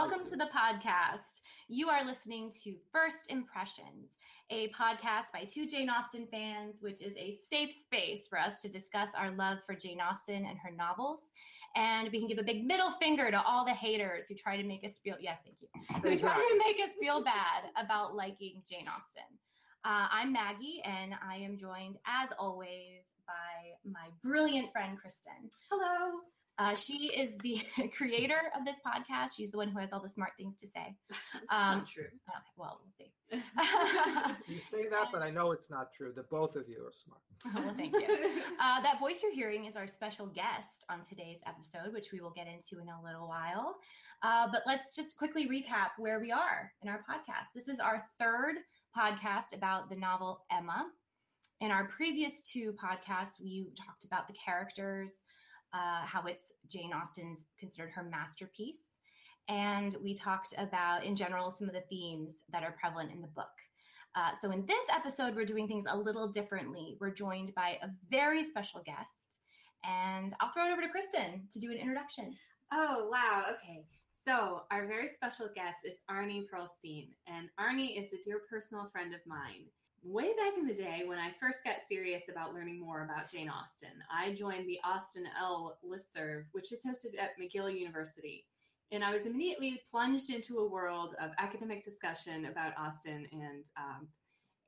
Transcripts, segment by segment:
Welcome to the podcast. You are listening to First Impressions, a podcast by two Jane Austen fans, which is a safe space for us to discuss our love for Jane Austen and her novels. And we can give a big middle finger to all the haters who try to make us feel, yes, thank you, who try to make us feel bad about liking Jane Austen. Uh, I'm Maggie, and I am joined, as always, by my brilliant friend, Kristen. Hello. Uh, she is the creator of this podcast. She's the one who has all the smart things to say. Um, not true. Okay, well, we'll see. You say that, but I know it's not true. That both of you are smart. well, thank you. Uh, that voice you're hearing is our special guest on today's episode, which we will get into in a little while. Uh, but let's just quickly recap where we are in our podcast. This is our third podcast about the novel Emma. In our previous two podcasts, we talked about the characters, uh, how it's Jane Austen's considered her masterpiece. And we talked about, in general, some of the themes that are prevalent in the book. Uh, so, in this episode, we're doing things a little differently. We're joined by a very special guest, and I'll throw it over to Kristen to do an introduction. Oh, wow. Okay. So, our very special guest is Arnie Pearlstein. And Arnie is a dear personal friend of mine. Way back in the day, when I first got serious about learning more about Jane Austen, I joined the Austen L listserv, which is hosted at McGill University. And I was immediately plunged into a world of academic discussion about Austen and um,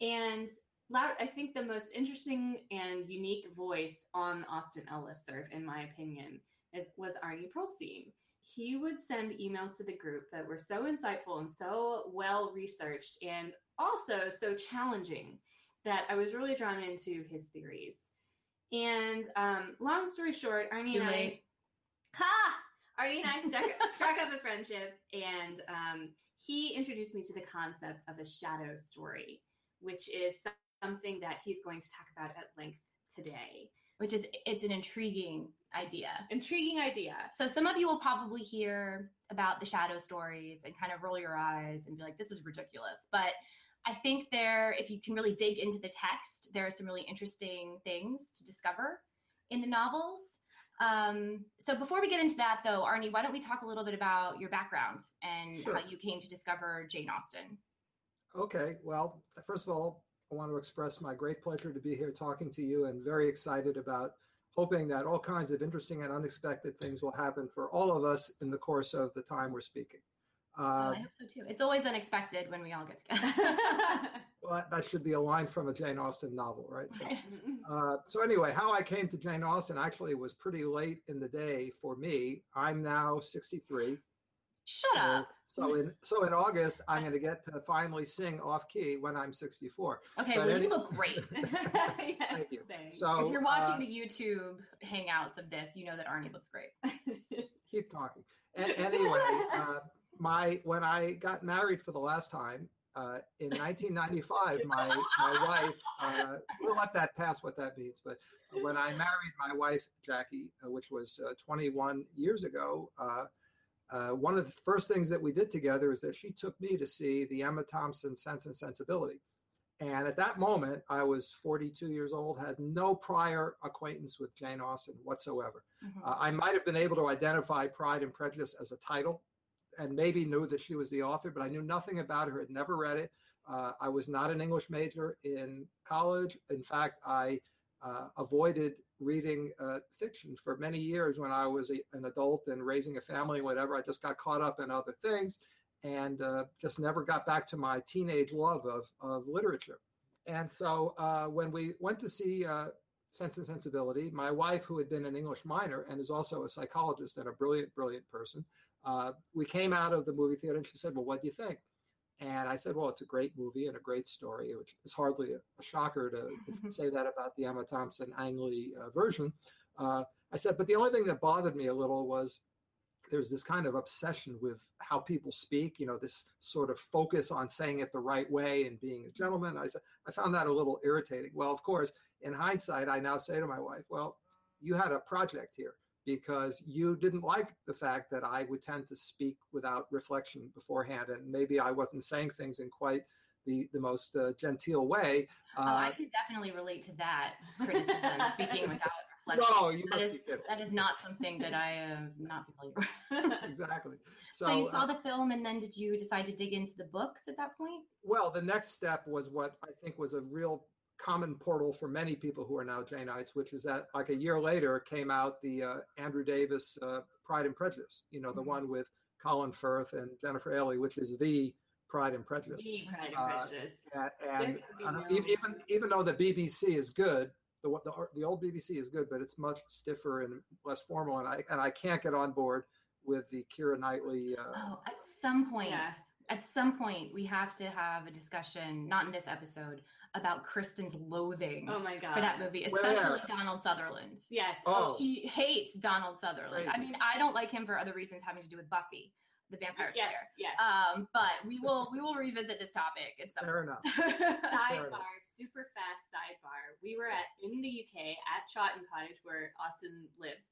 and loud, I think the most interesting and unique voice on Austen L listserv, in my opinion, is was Arnie Pearlstein. He would send emails to the group that were so insightful and so well researched and also so challenging that I was really drawn into his theories. And um, long story short, Arnie Too and I, late. ha! Arnie and I struck, struck up a friendship, and um, he introduced me to the concept of a shadow story, which is something that he's going to talk about at length today. Which is it's an intriguing idea. Intriguing idea. So some of you will probably hear about the shadow stories and kind of roll your eyes and be like, "This is ridiculous." But I think there, if you can really dig into the text, there are some really interesting things to discover in the novels. Um, so before we get into that, though, Arnie, why don't we talk a little bit about your background and Sure. how you came to discover Jane Austen? Okay, well, first of all, I want to express my great pleasure to be here talking to you and very excited about hoping that all kinds of interesting and unexpected things will happen for all of us in the course of the time we're speaking. Well, I Uh, hope so too. It's always unexpected when we all get together. well, that- should be a line from a Jane Austen novel, right? So, uh, so anyway, how I came to Jane Austen actually was pretty late in the day for me. I'm now 63. Shut up. So in so in August, I'm going to get to finally sing off key when I'm 64. Okay, But well, any- you look great. Thank you. So if you're watching uh, the YouTube hangouts of this, you know that Arnie looks great. keep talking. A- anyway, uh, my when I got married for the last time uh, in 1995, my my wife. Uh, we'll let that pass. What that means, but when I married my wife Jackie, uh, which was uh, 21 years ago. Uh, uh, one of the first things that we did together is that she took me to see the Emma Thompson Sense and Sensibility. And at that moment, I was 42 years old, had no prior acquaintance with Jane Austen whatsoever. Mhm. Uh, I might have been able to identify Pride and Prejudice as a title and maybe knew that she was the author, but I knew nothing about her, had never read it. Uh, I was not an English major in college. In fact, I uh, avoided reading uh, fiction for many years when I was a, an adult and raising a family whatever. I just got caught up in other things and uh, just never got back to my teenage love of, of literature. And so uh, when we went to see uh, Sense and Sensibility, my wife, who had been an English minor and is also a psychologist and a brilliant, brilliant person, uh, we came out of the movie theater and she said, Well, what do you think? And I said, Well, it's a great movie and a great story, which is hardly a, a shocker to, to say that about the Emma Thompson Ang Lee uh, version. Uh, I said, But the only thing that bothered me a little was there's this kind of obsession with how people speak, you know, this sort of focus on saying it the right way and being a gentleman. I said, I found that a little irritating. Well, of course, in hindsight, I now say to my wife, well, you had a project here because you didn't like the fact that I would tend to speak without reflection beforehand. And maybe I wasn't saying things in quite the, the most uh, genteel way. oh, I Uh, can definitely relate to that criticism, speaking without reflection. no, you That is that is not something that I am not familiar with. exactly. So, So, you saw uh, the film, and then did you decide to dig into the books at that point? well, the next step was what I think was a real common portal for many people who are now Janeites, which is that like a year later came out the uh, Andrew Davies uh, Pride and Prejudice, you know, the Mhm. one with Colin Firth and Jennifer Ehle, which is the Pride and Prejudice. Me, Pride and Uh, Prejudice. And, and could be I don't- no- even even though the BBC is good, the, the the old BBC is good, but it's much stiffer and less formal, and I and I can't get on board with the Keira Knightley. Uh, Oh, at some point, Yeah. at some point, we have to have a discussion, not in this episode, about Kristen's loathing Oh my god. for that movie, Where? especially Donald Sutherland. Yes. Oh. She hates Donald Sutherland. I mean, I don't like him for other reasons having to do with Buffy, the Vampire. Slayer. Yes. Um, but we will we will revisit this topic at some fair enough. sidebar, super fast sidebar. We were at in the UK at Chawton Cottage where Austen lived.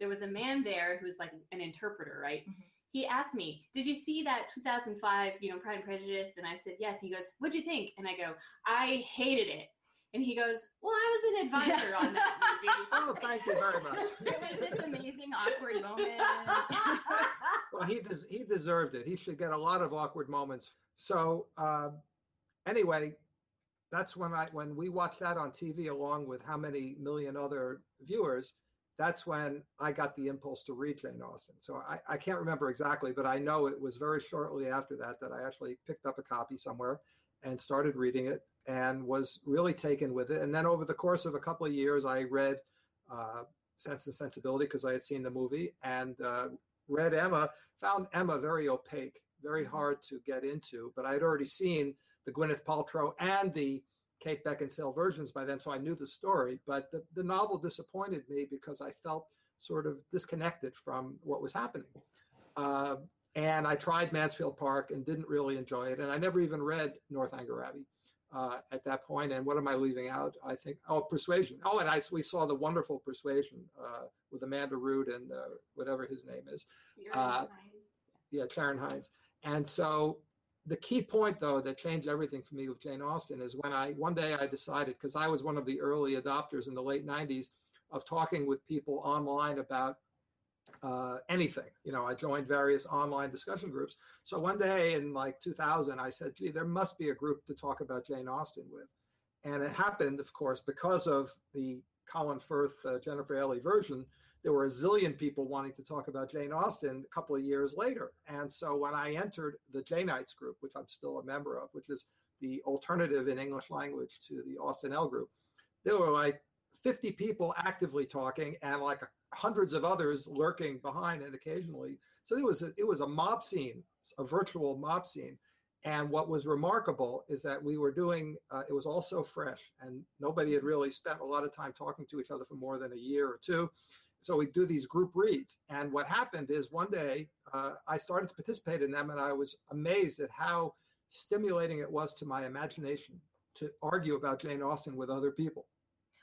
There was a man there who was like an interpreter, right? Mhm. He asked me, "Did you see that 2005, you know, Pride and Prejudice?" And I said, "Yes." He goes, "What'd you think?" And I go, "I hated it." And he goes, "Well, I was an advisor on that movie." Oh, thank you very much. There was this amazing awkward moment. well, he des- he deserved it. He should get a lot of awkward moments. So uh, anyway, that's when I when we watched that on TV along with how many million other viewers. That's when I got the impulse to read Jane Austen. So I, I can't remember exactly, but I know it was very shortly after that that I actually picked up a copy somewhere and started reading it and was really taken with it. And then over the course of a couple of years, I read uh, Sense and Sensibility because I had seen the movie and uh, read Emma. Found Emma very opaque, very hard to get into. But I had already seen the Gwyneth Paltrow and the Kate Beckinsale versions by then, so I knew the story. But the, the novel disappointed me because I felt sort of disconnected from what was happening. Uh, and I tried Mansfield Park and didn't really enjoy it. And I never even read Northanger Abbey uh, at that point. And what am I leaving out? I think, oh, Persuasion. Oh, and I, we saw the wonderful Persuasion uh, with Amanda Root and uh, whatever his name is. Uh, Hinds. Yeah, Ciarán Hinds. And so the key point, though, that changed everything for me with Jane Austen is when I one day I decided because I was one of the early adopters in the late '90s of talking with people online about uh, anything. You know, I joined various online discussion groups. So one day in like 2000, I said, "Gee, there must be a group to talk about Jane Austen with," and it happened, of course, because of the Colin Firth, uh, Jennifer Ehle version there were a zillion people wanting to talk about Jane Austen a couple of years later. And so when I entered the Janeites group, which I'm still a member of, which is the alternative in English language to the Austen L group, there were like 50 people actively talking and like hundreds of others lurking behind and occasionally. So it was a, it was a mob scene, a virtual mob scene. And what was remarkable is that we were doing, uh, it was all so fresh, and nobody had really spent a lot of time talking to each other for more than a year or two so we do these group reads. And what happened is one day uh, i started to participate in them and i was amazed at how stimulating it was to my imagination to argue about jane austen with other people.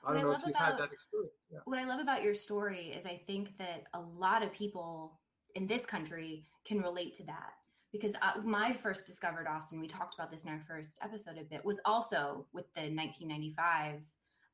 I What don't I know love if you've about- had that experience. Yeah. what I love about your story is I think that a lot of people in this country can relate to that. Because uh, my first discovered Austen, we talked about this in our first episode a bit, was also with the 1995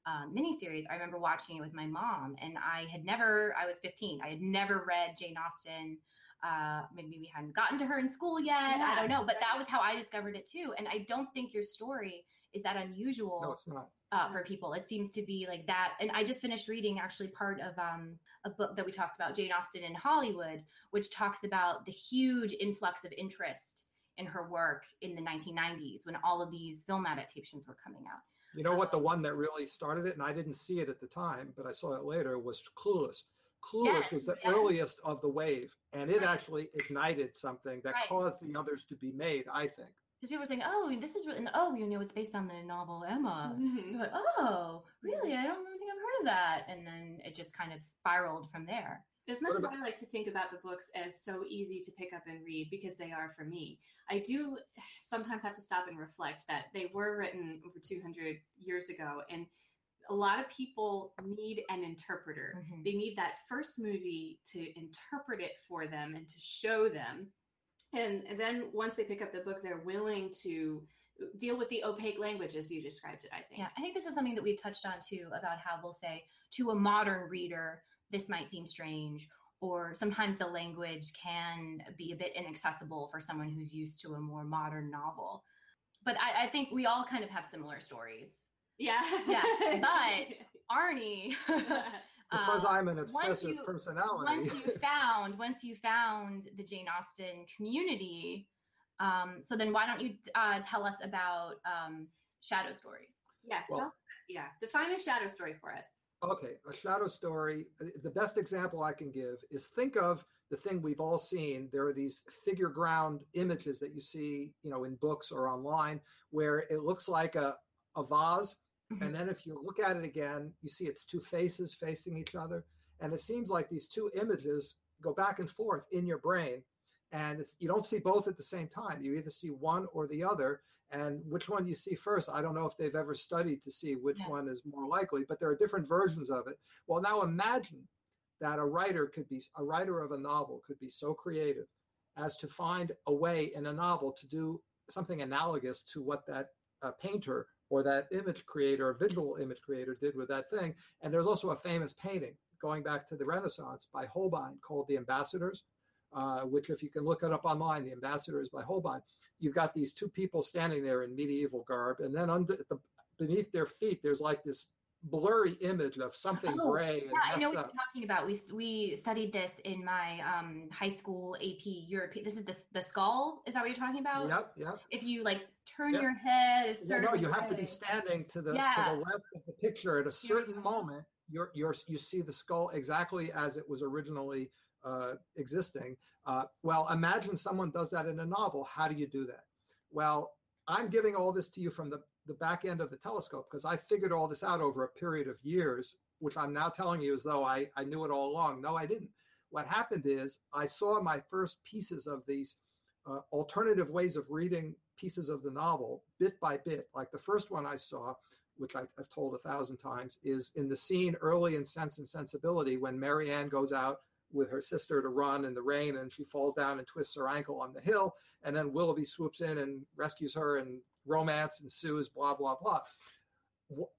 um, miniseries. I remember watching it with my mom, and I had never, I was 15, I had never read Jane Austen. Uh, maybe we hadn't gotten to her in school yet. I don't know, but that was how I discovered it too. And I don't think your story is that unusual no it's not uh, for people. It seems to be like that. And I just finished reading actually part of um, a book that we talked about, Jane Austen in Hollywood, which talks about the huge influx of interest in her work in the 1990s when all of these film adaptations were coming out. You know what the one that really started it and i didn't see it at the time but i saw it later was clueless clueless Yes, was the yes. earliest of the wave and it Right. actually ignited something that Right. caused the others to be made i think Because people were saying, oh, this is really, and, oh, you know, it's based on the novel Emma. Mhm. You're like, oh, really? I don't think I've heard of that. And then it just kind of spiraled from there. As much What as I like to think about the books as so easy to pick up and read because they are for me, I do sometimes have to stop and reflect that they were written over 200 years ago. And a lot of people need an interpreter. Mhm. They need that first movie to interpret it for them and to show them. And, and then once they pick up the book, they're willing to deal with the opaque language as you described it, I think. Yeah, I think this is something that we've touched on too about how we'll say to a modern reader, this might seem strange, or sometimes the language can be a bit inaccessible for someone who's used to a more modern novel. But I, I think we all kind of have similar stories. Yeah. Yeah. But Arnie, because uh, I'm an once obsessive you- personality. once you found once you found the Jane Austen community, um, so then why don't you uh, tell us about um, shadow stories? Yes. Well- yeah. Define a shadow story for us. Okay, a shadow story. uh, The best example I can give is think of the thing we've all seen. There are these figure ground images that you see, you know, in books or online, where it looks like a, a vase, Mhm. and then if you look at it again, you see its two faces facing each other, and it seems like these two images go back and forth in your brain, and it's, you don't see both at the same time. You either see one or the other, and which one you see first, I don't know if they've ever studied to see which Yeah. one is more likely, but there are different versions of it. Well, now imagine that a writer could be a writer of a novel could be so creative as to find a way in a novel to do something analogous to what that uh, painter or that image creator or visual image creator did with that thing. And there's also a famous painting going back to the Renaissance by Holbein called The Ambassadors, uh, which, if you can look it up online, The Ambassadors by Holbein, you've got these two people standing there in medieval garb, and then under the, beneath their feet, there's like this blurry image of something Oh, gray and Yeah, I know what up. you're talking about. We we studied this in my um, high school AP European. This is the the skull. Is that what you're talking about? Yep, yep. If you like turn Yep. your head a certain no, you have to be standing to the to the left of the picture at a certain moment. You're you're you see the skull exactly as it was originally uh, existing. Uh, well, imagine someone does that in a novel. How do you do that? Well, I'm giving all this to you from the the back end of the telescope because I figured all this out over a period of years, which I'm now telling you as though I, I knew it all along. No, I didn't. What happened is I saw my first pieces of these uh, alternative ways of reading pieces of the novel bit by bit. Like the first one I saw, which I, I've told a thousand times, is in the scene early in Sense and Sensibility when Marianne goes out with her sister to run in the rain and she falls down and twists her ankle on the hill. And then Willoughby swoops in and rescues her and romance ensues, blah, blah, blah.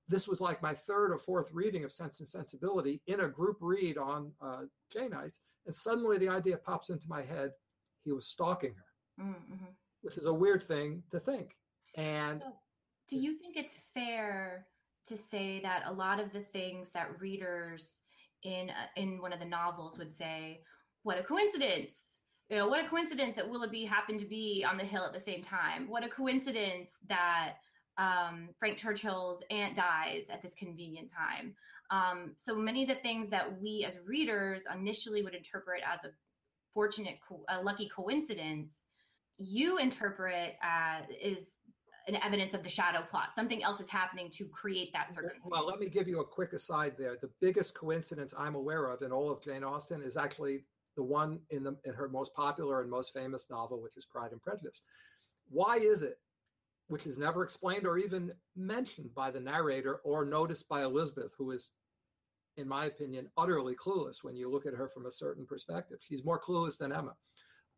This was like my third or fourth reading of Sense and Sensibility in a group read on uh, Janeites. And suddenly the idea pops into my head he was stalking her Mm, mhm. which is a weird thing to think. And So, do you think it's fair to say that a lot of the things that readers in uh, in one of the novels would say, "What a coincidence!" You know, what a coincidence that Willoughby happened to be on the hill at the same time. What a coincidence that um, Frank Churchill's aunt dies at this convenient time. Um, so many of the things that we as readers initially would interpret as a fortunate, co- a lucky coincidence, you interpret as is an evidence of the shadow plot. Something else is happening to create that circumstance. well, let me give you a quick aside there. The biggest coincidence I'm aware of in all of Jane Austen is actually the one in the in her most popular and most famous novel, which is Pride and Prejudice. Why is it, which is never explained or even mentioned by the narrator or noticed by Elizabeth, who is, in my opinion, utterly clueless when you look at her from a certain perspective. She's more clueless than Emma.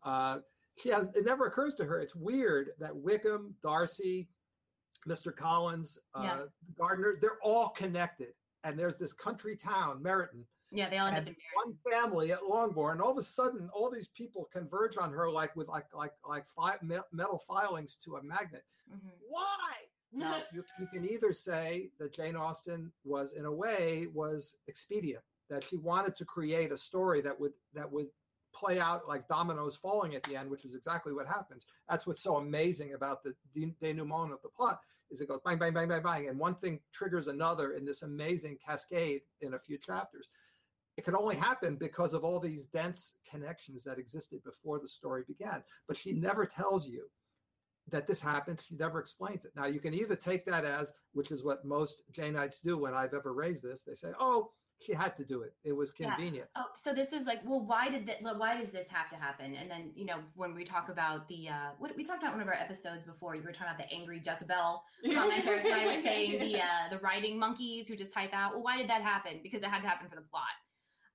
Uh, she has it never occurs to her it's weird that wickham darcy mr collins uh, Yeah. Gardiner they're all connected and there's this country town meryton yeah, they all end up in one family at longbourn and all of a sudden all these people converge on her like with like like like five metal filings to a magnet Mhm. why now you, you can either say that jane austen was in a way was expedient that she wanted to create a story that would that would play out like dominoes falling at the end which is exactly what happens that's what's so amazing about the de- denouement of the plot is it goes bang bang bang bang bang and one thing triggers another in this amazing cascade in a few chapters it could only happen because of all these dense connections that existed before the story began but she never tells you that this happened. She never explains it. Now, you can either take that as, which is what most Janeites do when I've ever raised this, they say, oh, she had to do it. It was Yeah. convenient. Oh, so this is like, well, why did that? Why does this have to happen? And then, you know, when we talk about the, uh, what we talked about one of our episodes before, you were talking about the angry Jezebel commenters. so I was saying the, uh, the writing monkeys who just type out, well, why did that happen? Because it had to happen for the plot.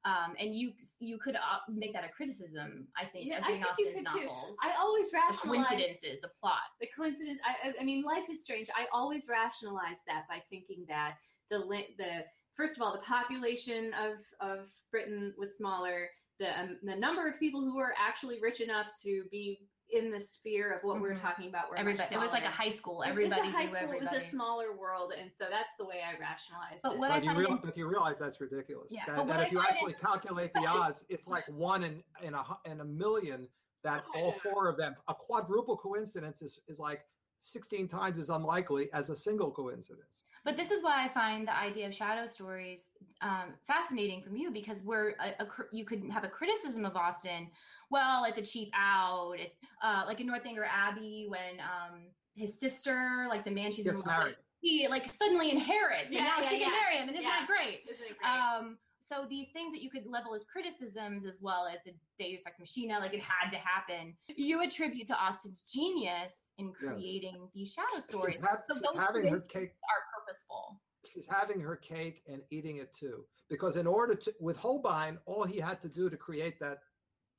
Um, and you, you could uh, make that a criticism, I think, Yeah, of I Jane think you Austen's could too. novels. I always the rationalize coincidences, the plot. the coincidence. I, I- I mean, life is strange. I always rationalize that by thinking that the li- the first of all, the population of of Britain was smaller. the um, the number of people who were actually rich enough to be in the sphere of what we're Mhm. talking about. Were much Everybody. It was like a high school. It Everybody was a high school. everybody. It was a smaller world, and so that's the way I rationalized But it. what I But you, find real, in- but you realize that's ridiculous. Yeah, That, but what that I if you find in- actually calculate the odds, it's like one in in a in a million that Oh, all four of them. A quadruple coincidence is, is like 16 times as unlikely as a single coincidence. But this is why I find the idea of shadow stories um, fascinating from you because we're a, a, you could have a criticism of Austen. Well, it's a cheap out. It, uh, like in Northanger Abbey when um, his sister, like the man she's in love married. with, he like suddenly inherits, Yeah, and now yeah, she can yeah. marry him, and isn't Yeah. that great? Isn't it great? Um, so these things that you could level as criticisms as well as a Deus Ex Machina, like it had to happen. You attribute to Austen's genius in creating these shadow stories. She's, ha- so she's those having her cake. are purposeful. She's having her cake and eating it too. Because in order to, with Holbein, all he had to do to create that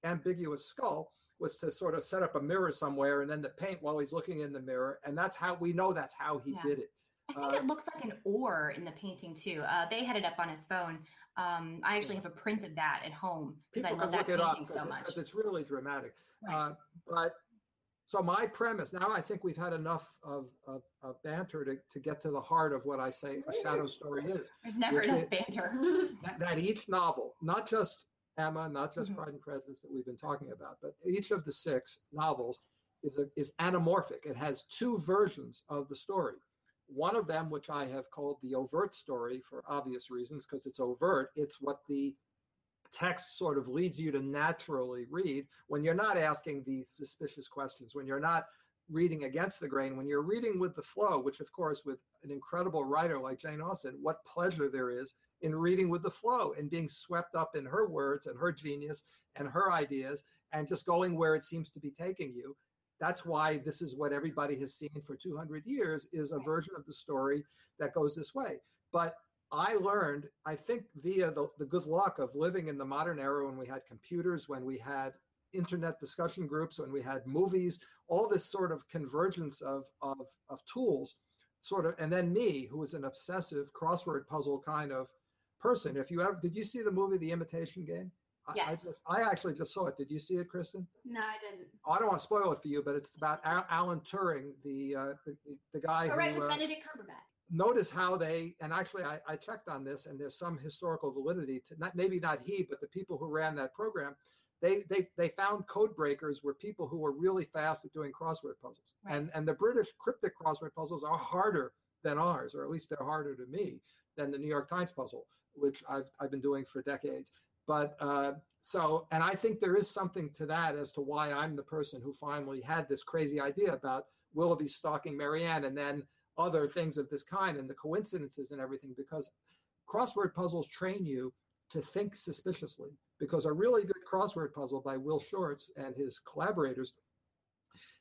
ambiguous skull was to sort of set up a mirror somewhere and then to paint while he's looking in the mirror. And that's how we know that's how he Yeah. did it. I think Uh, it looks like an oar in the painting too. Uh, they had it up on his phone. Um, I actually have a print of that at home because I love that look it up painting so much. because it's really dramatic. Right. Uh, but so my premise now, I think we've had enough of, of, of banter to, to get to the heart of what I say a shadow story is. There's never enough is- banter. That, that each novel, not just Emma, not just Mhm. Pride and Prejudice that we've been talking about, but each of the six novels is a, is anamorphic. It has two versions of the story. One of them, which I have called the overt story for obvious reasons, because it's overt. It's what the text sort of leads you to naturally read when you're not asking these suspicious questions, when you're not reading against the grain, when you're reading with the flow, which, of course, with an incredible writer like Jane Austen, what pleasure there is in reading with the flow and being swept up in her words and her genius and her ideas and just going where it seems to be taking you. That's why this is what everybody has seen for 200 years is a version of the story that goes this way. But I learned, I think, via the, the good luck of living in the modern era when we had computers, when we had internet discussion groups, when we had movies, all this sort of convergence of, of, of tools, sort of, and then me, who was an obsessive crossword puzzle kind of person. If you ever, did you see the movie The Imitation Game? I, I, Yes. just, I actually just saw it. Did you see it, Kristen? no, I didn't. I don't want to spoil it for you, but it's about Alan Turing, the, uh, the the guy All who. right, with uh, Benedict Cumberbatch. Notice how they and actually I, I checked on this and there's some historical validity to not maybe not he but the people who ran that program they they they found code breakers were people who were really fast at doing crossword puzzles Right. and and the british cryptic crossword puzzles are harder than ours or at least they're harder to me than the new york times puzzle which i've, I've been doing for decades but uh, so and i think there is something to that as to why i'm the person who finally had this crazy idea about willoughby stalking marianne and then other things of this kind and the coincidences and everything because crossword puzzles train you to think suspiciously. Because a really good crossword puzzle by Will Shortz and his collaborators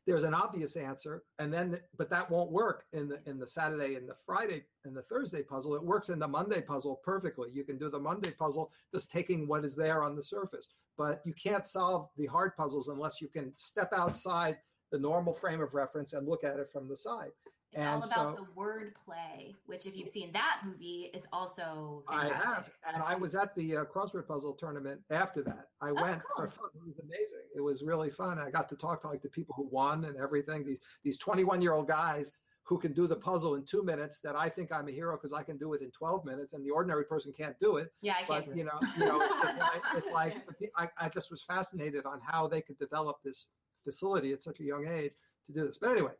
there's an obvious answer and then but that won't work in the in the saturday and the friday and the thursday puzzle. It works in the monday puzzle perfectly. You can do the monday puzzle just taking what is there on the surface. But you can't solve the hard puzzles unless you can step outside the normal frame of reference and look at it from the side It's all about so- the word play, which, if you've seen that movie, is also fantastic. I have, and I was at the uh, crossword puzzle tournament after that. I Oh, went cool. for fun. It was amazing. It was really fun. I got to talk to like the people who won and everything. These these 21 year old guys who can do the puzzle in two minutes. That I think I'm a hero because I can do it in 12 minutes, and the ordinary person can't do it. Yeah, I can't But you know, you know, it's like, it's like the- I, I just was fascinated on how they could develop this facility at such a young age to do this. But anyway,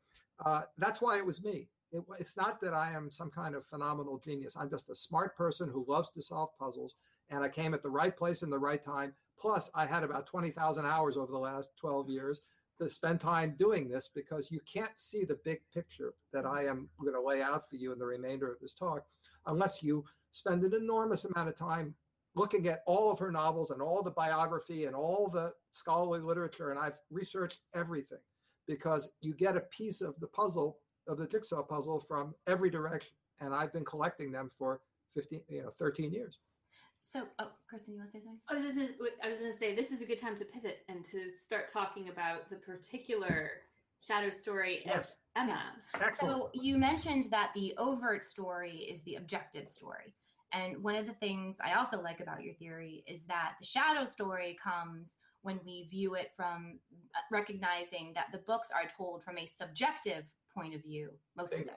uh, that's why it was me. It, it's not that I am some kind of phenomenal genius. I'm just a smart person who loves to solve puzzles, and I came at the right place in the right time. Plus, I had about 20,000 hours over the last 12 years to spend time doing this because you can't see the big picture that I am going to lay out for you in the remainder of this talk unless you spend an enormous amount of time looking at all of her novels and all the biography and all the scholarly literature. And I've researched everything because you get a piece of the puzzle of the jigsaw puzzle from every direction. And I've been collecting them for 15, you know, 13 years. So, oh, Kristen, you want to say something? I was just gonna, I was going to say this is a good time to pivot and to start talking about the particular shadow story of Yes. Emma. Excellent. So you mentioned that the overt story is the objective story. And one of the things I also like about your theory is that the shadow story comes when we view it from uh, recognizing that the books are told from a subjective point of view, most of them.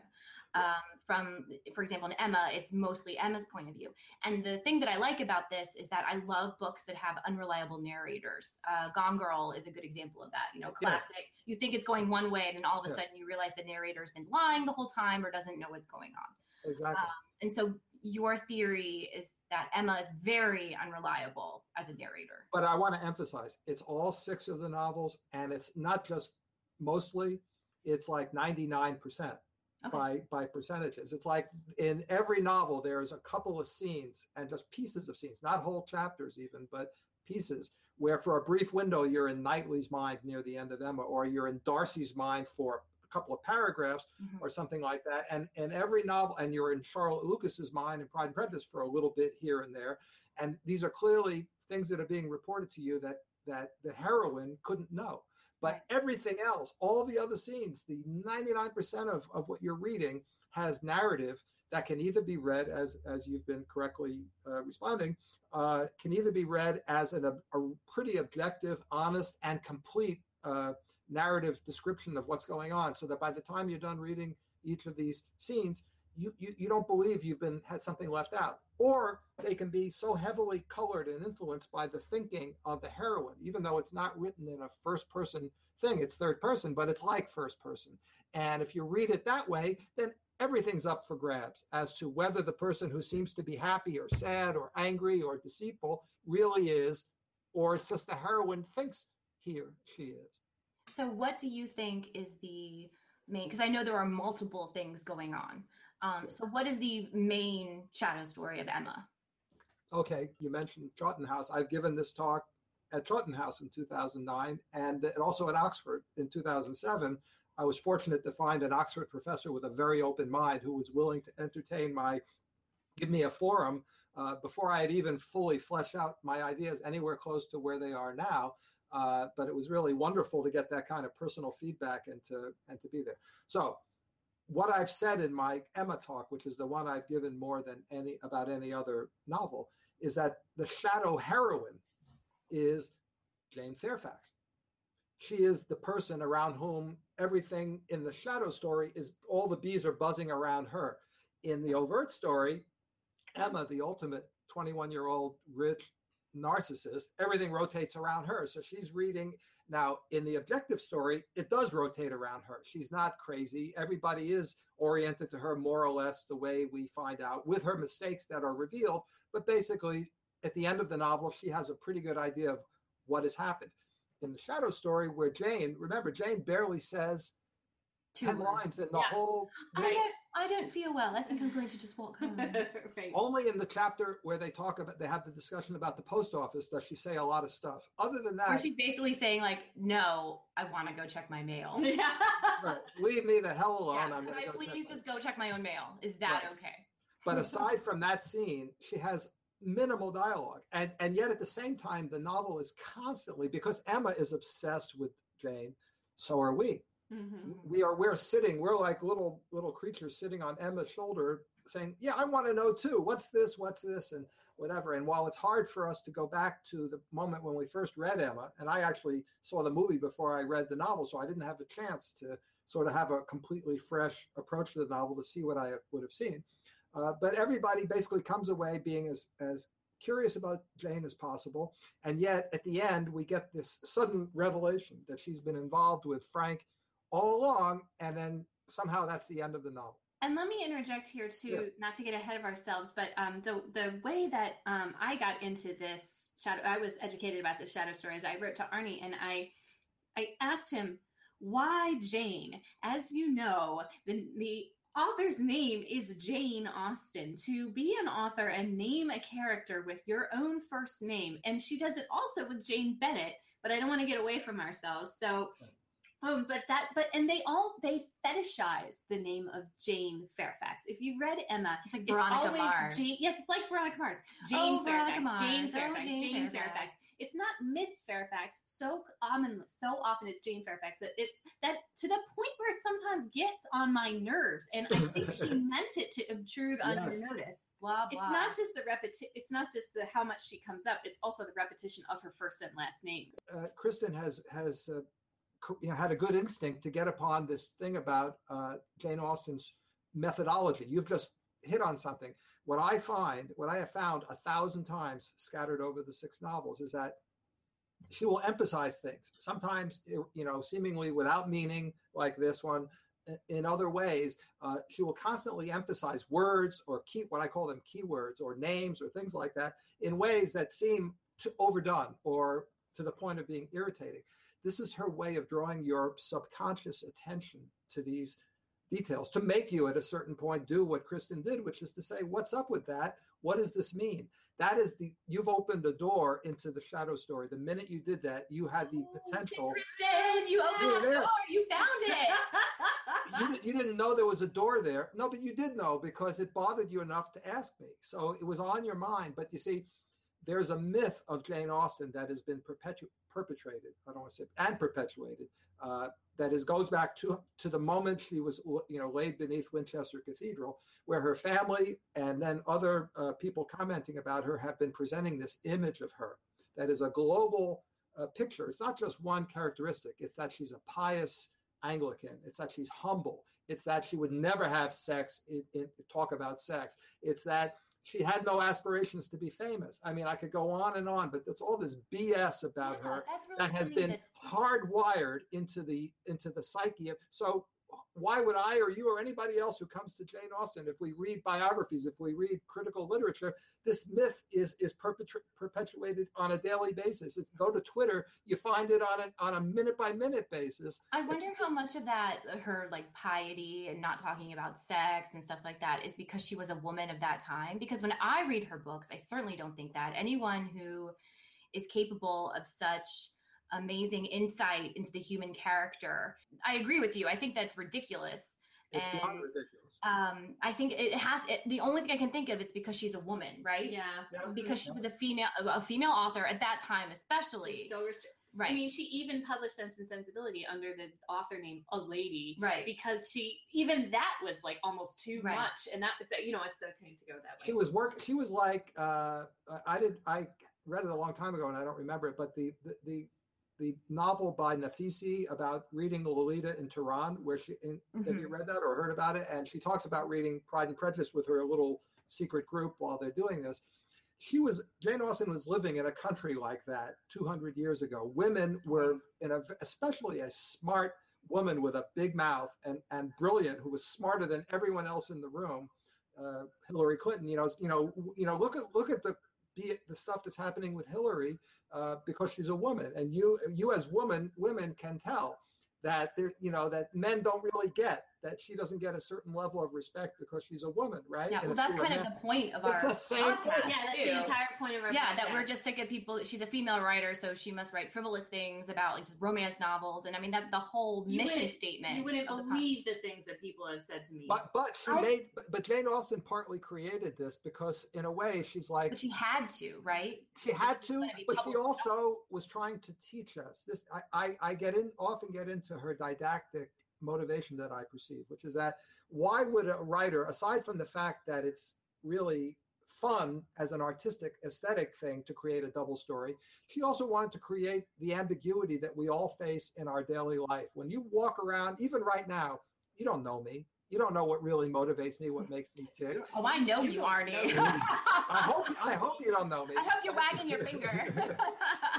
Um, from, for example, in Emma, it's mostly Emma's point of view. And the thing that I like about this is that I love books that have unreliable narrators. Uh, Gone Girl is a good example of that. You know, classic. Yes. You think it's going one way, and then all of a sudden you realize the narrator's been lying the whole time or doesn't know what's going on. Exactly. Um, and so your theory is that Emma is very unreliable as a narrator. But I want to emphasize it's all six of the novels, and it's not just mostly, it's like 99% okay. by, by percentages. It's like in every novel, there's a couple of scenes and just pieces of scenes, not whole chapters even, but pieces where for a brief window you're in Knightley's mind near the end of Emma, or you're in Darcy's mind for couple of paragraphs mm-hmm. or something like that. And and every novel, and you're in Charlotte Lucas's mind in Pride and Prejudice for a little bit here and there. And these are clearly things that are being reported to you that that the heroine couldn't know. But everything else, all the other scenes, the 99% of, of what you're reading has narrative that can either be read as as you've been correctly uh, responding uh, can either be read as an, a, a pretty objective honest and complete uh, narrative description of what's going on so that by the time you're done reading each of these scenes you, you, you don't believe you've been had something left out. Or they can be so heavily colored and influenced by the thinking of the heroine even though it's not written in a first person thing. It's third person but it's like first person. And if you read it that way then everything's up for grabs as to whether the person who seems to be happy or sad or angry or deceitful really is or it's just the heroine thinks he or she is so, what do you think is the main? Because I know there are multiple things going on. Um, so, what is the main shadow story of Emma? Okay, you mentioned Chawton House. I've given this talk at Chawton House in 2009 and also at Oxford in 2007. I was fortunate to find an Oxford professor with a very open mind who was willing to entertain my, give me a forum uh, before I had even fully fleshed out my ideas anywhere close to where they are now. Uh, but it was really wonderful to get that kind of personal feedback and to and to be there. So, what I've said in my Emma talk, which is the one I've given more than any about any other novel, is that the shadow heroine is Jane Fairfax. She is the person around whom everything in the shadow story is all the bees are buzzing around her. In the overt story, Emma, the ultimate 21 year old rich narcissist, everything rotates around her. So she's reading. Now, in the objective story, it does rotate around her. She's not crazy. Everybody is oriented to her more or less the way we find out with her mistakes that are revealed. But basically, at the end of the novel, she has a pretty good idea of what has happened. In the shadow story, where Jane, remember, Jane barely says two lines in the yeah. whole. I. I don't feel well. I think I'm going to just walk home. right. Only in the chapter where they talk about, they have the discussion about the post office does she say a lot of stuff. Other than that, or she's basically saying like, "No, I want to go check my mail. Yeah. right. Leave me the hell alone. Yeah, I'm Can I go please just my... go check my own mail? Is that right. okay? But aside from that scene, she has minimal dialogue, and and yet at the same time, the novel is constantly because Emma is obsessed with Jane. So are we Mm-hmm. We are we're sitting, we're like little little creatures sitting on Emma's shoulder saying, Yeah, I want to know too. What's this? What's this? And whatever. And while it's hard for us to go back to the moment when we first read Emma, and I actually saw the movie before I read the novel, so I didn't have the chance to sort of have a completely fresh approach to the novel to see what I would have seen. Uh, but everybody basically comes away being as as curious about Jane as possible, and yet at the end we get this sudden revelation that she's been involved with Frank all along, and then somehow that's the end of the novel. And let me interject here too, yeah. not to get ahead of ourselves, but um, the the way that um, I got into this shadow, I was educated about the shadow stories. I wrote to Arnie, and I I asked him why Jane. As you know, the the author's name is Jane Austen. To be an author and name a character with your own first name, and she does it also with Jane Bennet, But I don't want to get away from ourselves, so um, but that, but and they all they fetishize the name of Jane Fairfax. If you've read Emma, it's like Veronica it's Mars. Jane, yes, it's like Veronica Mars. Jane oh, Fairfax. Mars. Jane Fairfax. Oh, Jane, Jane Fairfax. Fairfax. it's not Miss Fairfax so common, so often it's Jane Fairfax that it's that to the point where it sometimes gets on my nerves. And I think she meant it to obtrude on Yes. your notice. Blah, It's not just the repetition. It's not just the how much she comes up. It's also the repetition of her first and last name. uh, Kristen has has uh, co- you know had a good instinct to get upon this thing about uh, Jane Austen's methodology. You've just hit on something. What I find, what I have found a thousand times scattered over the six novels, is that she will emphasize things. Sometimes, you know, seemingly without meaning, like this one. In other ways, uh, she will constantly emphasize words or key, what I call them keywords or names or things like that, in ways that seem overdone or to the point of being irritating. This is her way of drawing your subconscious attention to these details to make you at a certain point do what Kristen did, which is to say, what's up with that? What does this mean? That is the you've opened a door into the shadow story. The minute you did that, you had the Oh, potential. Kristen, you You opened the door. You found it. You, you didn't know there was a door there. No, but you did know because it bothered you enough to ask me. So it was on your mind. But you see, there's a myth of Jane Austen that has been perpetu- perpetrated. I don't want to say and perpetuated. Uh, that is goes back to to the moment she was you know laid beneath Winchester Cathedral, where her family and then other uh, people commenting about her have been presenting this image of her that is a global uh, picture. It's not just one characteristic. It's that she's a pious Anglican. It's that she's humble. It's that she would never have sex, in, in, talk about sex. It's that she had no aspirations to be famous. I mean, I could go on and on, but it's all this BS about Yeah, her really that has been that- hardwired into the into the psyche of so why would I or you or anybody else who comes to Jane Austen, if we read biographies, if we read critical literature, this myth is is perpetu- perpetuated on a daily basis. It's go to Twitter, you find it on a on a minute by minute basis. I wonder how much of that, her like piety and not talking about sex and stuff like that, is because she was a woman of that time. Because when I read her books, I certainly don't think that anyone who is capable of such amazing insight into the human character, I agree with you. I think that's ridiculous. It's beyond And, ridiculous. Um, I think it has. It, the only thing I can think of is because she's a woman, right? yeah. Yeah. Because she was a female, a female author at that time, especially. She's so restri- right. I mean, she even published Sense and Sensibility under the author name A Lady. right. Because she even that was like almost too Right. much, and that was that you know it's so tame to go that way. She was work. She was like uh, I did. I read it a long time ago, and I don't remember it. But the the the, the novel by Nafisi about reading Lolita in Tehran, where she in, have you read that or heard about it? And she talks about reading Pride and Prejudice with her little secret group while they're doing this. She was Jane Austen was living in a country like that 200 years ago. Women were in a especially a smart woman with a big mouth and and brilliant who was smarter than everyone else in the room uh, Hillary Clinton. You know, you know, you know. Look at look at the be it the stuff that's happening with Hillary uh, because she's a woman, and you you as woman women can tell that there you know that men don't really get that she doesn't get a certain level of respect because she's a woman, right? Yeah, And well, that's kind of man- the point of our the same podcast, point. yeah, that's too. the entire point of our yeah, that we're just sick of people. She's a female writer, so she must write frivolous things about like just romance novels, and I mean that's the whole You mission statement. You wouldn't of the believe the things that people have said to me. But but she I- made but, but Jane Austen partly created this because in a way she's like but she had to, right? she had was to gonna but she published. also was trying to teach us this I, I i get in often get into her didactic motivation that i perceive which is that why would a writer aside from the fact that it's really fun as an artistic aesthetic thing to create a double story she also wanted to create the ambiguity that we all face in our daily life. When you walk around even right now you don't know me you don't know what really motivates me what makes me tick Oh, I know You you, don't Arnie. know. i hope i hope you don't know me I hope you're wagging your finger.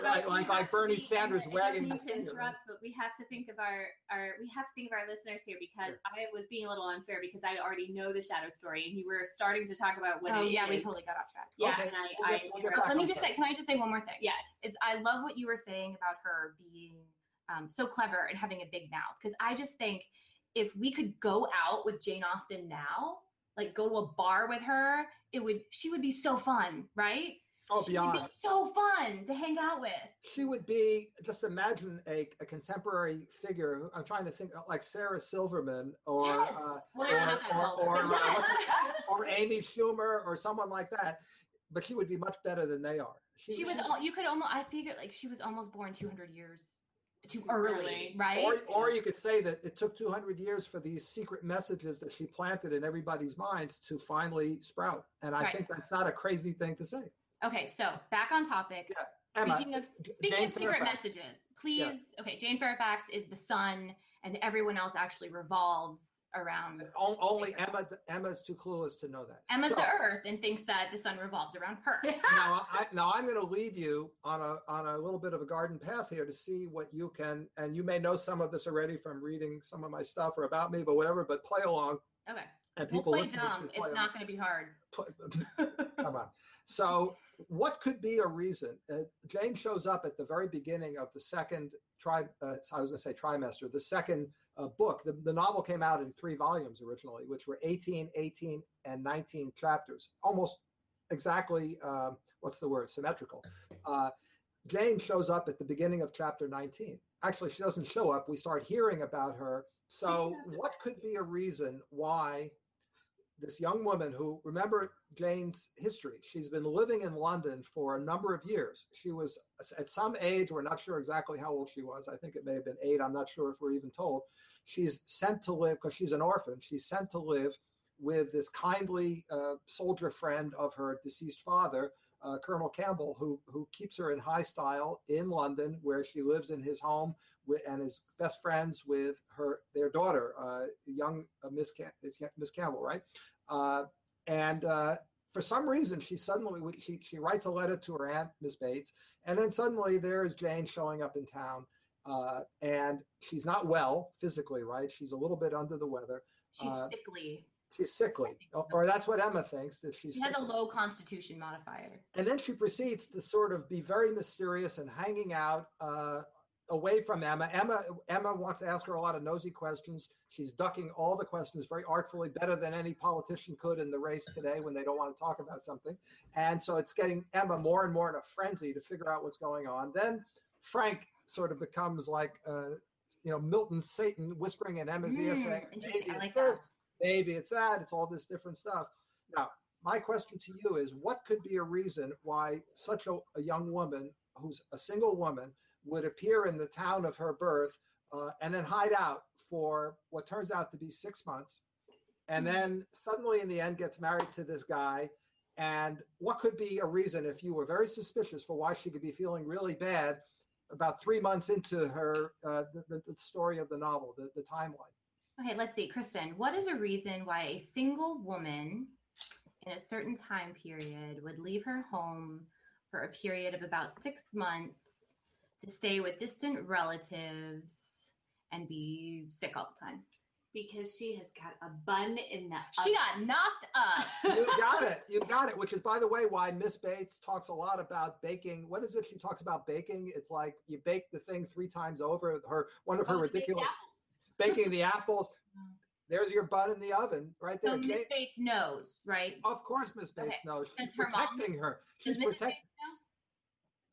Like- like- have like to Bernie be- Sanders I don't wagging mean the to interrupt, but we have to think of our, our we have to think of our listeners here because I was being a little unfair because I already know the shadow story and you were starting to talk about what oh it yeah, we totally got off track. yeah, Okay, and I, we'll I we'll get back Let me on just track. say, can I just say one more thing? yes, is I love what you were saying about her being um, so clever and having a big mouth. Because I just think if we could go out with Jane Austen now, like go to a bar with her, it would she would be so fun, right? oh she beyond would be so fun to hang out with. she would be just imagine a, a contemporary figure who- i'm trying to think uh, like sarah silverman or Yes. uh, or, or, or, uh, yes. or amy schumer or someone like that but she would be much better than they are. She was. al- You could almost. I figured like she was almost born 200 years too early, right? Or, or you could say that it took 200 years for these secret messages that she planted in everybody's minds to finally sprout. And I Right. think that's not a crazy thing to say. okay, so back on topic. Yeah, Emma, Speaking of speaking Jane of secret Fairfax. messages, please. Okay, Jane Fairfax is the sun, and everyone else actually revolves around. O- Only Emma's Emma's too clueless to know that. Emma's So, the Earth and thinks that the sun revolves around her. now, I, now I'm going to lead you on a on a little bit of a garden path here to see what you can, and you may know some of this already from reading some of my stuff or about me, but whatever. But play along, Okay, and we'll people play dumb. play It's along. not going to be hard. Play- Come on. So, what could be a reason? Uh, Jane shows up at the very beginning of the second tri. Uh, I was going to say trimester. The second uh, book. The, the novel came out in three volumes originally, which were 18, 18, and 19 chapters, almost exactly. Um, what's the word? Symmetrical. Uh, Jane shows up at the beginning of chapter 19. Actually, she doesn't show up. We start hearing about her. So, what could be a reason why this young woman who remember Jane's history. She's been living in London for a number of years. She was at some age, we're not sure exactly how old she was. I think it may have been eight. I'm not sure if we're even told. She's sent to live because she's an orphan. She's sent to live with this kindly uh, soldier friend of her deceased father, uh, Colonel Campbell, who who keeps her in high style in London, where she lives in his home with, and is best friends with her their daughter, uh, young uh, Miss Cam- is Miss Campbell, right? Uh, and uh, for some reason, she suddenly she she writes a letter to her aunt Miss Bates, and then suddenly there's Jane showing up in town, uh, and she's not well physically, right? She's a little bit under the weather. She's sickly. She's sickly, or, or that's what Emma thinks that she's. She has a low constitution modifier. And then she proceeds to sort of be very mysterious and hanging out uh, away from Emma. Emma Emma wants to ask her a lot of nosy questions. She's ducking all the questions very artfully, better than any politician could in the race today when they don't want to talk about something. And so it's getting Emma more and more in a frenzy to figure out what's going on. Then Frank sort of becomes like, uh, you know, Milton Satan whispering in Emma's ear Mm, saying, interesting. "Maybe I it's like this, that. Maybe it's that, it's all this different stuff. Now, my question to you is what could be a reason why such a, a young woman who's a single woman would appear in the town of her birth uh, and then hide out for what turns out to be six months and then suddenly in the end gets married to this guy? And what could be a reason if you were very suspicious for why she could be feeling really bad about three months into her uh, the, the, the story of the novel the, the timeline Okay, let's see, Kristen. What is a reason why a single woman in a certain time period would leave her home for a period of about six months to stay with distant relatives and be sick all the time? because she has got a bun in the. She got knocked up. you got it. You got it. Which is, by the way, why Miss Bates talks a lot about baking. What is it? She talks about baking. It's like you bake the thing three times over. Her one of her Oh, ridiculous apples. Baking the apples. There's your bun in the oven right there. so Miss Bates knows, right? of course, Miss Bates Okay. knows. She's Does her protecting her. Does She's protecting.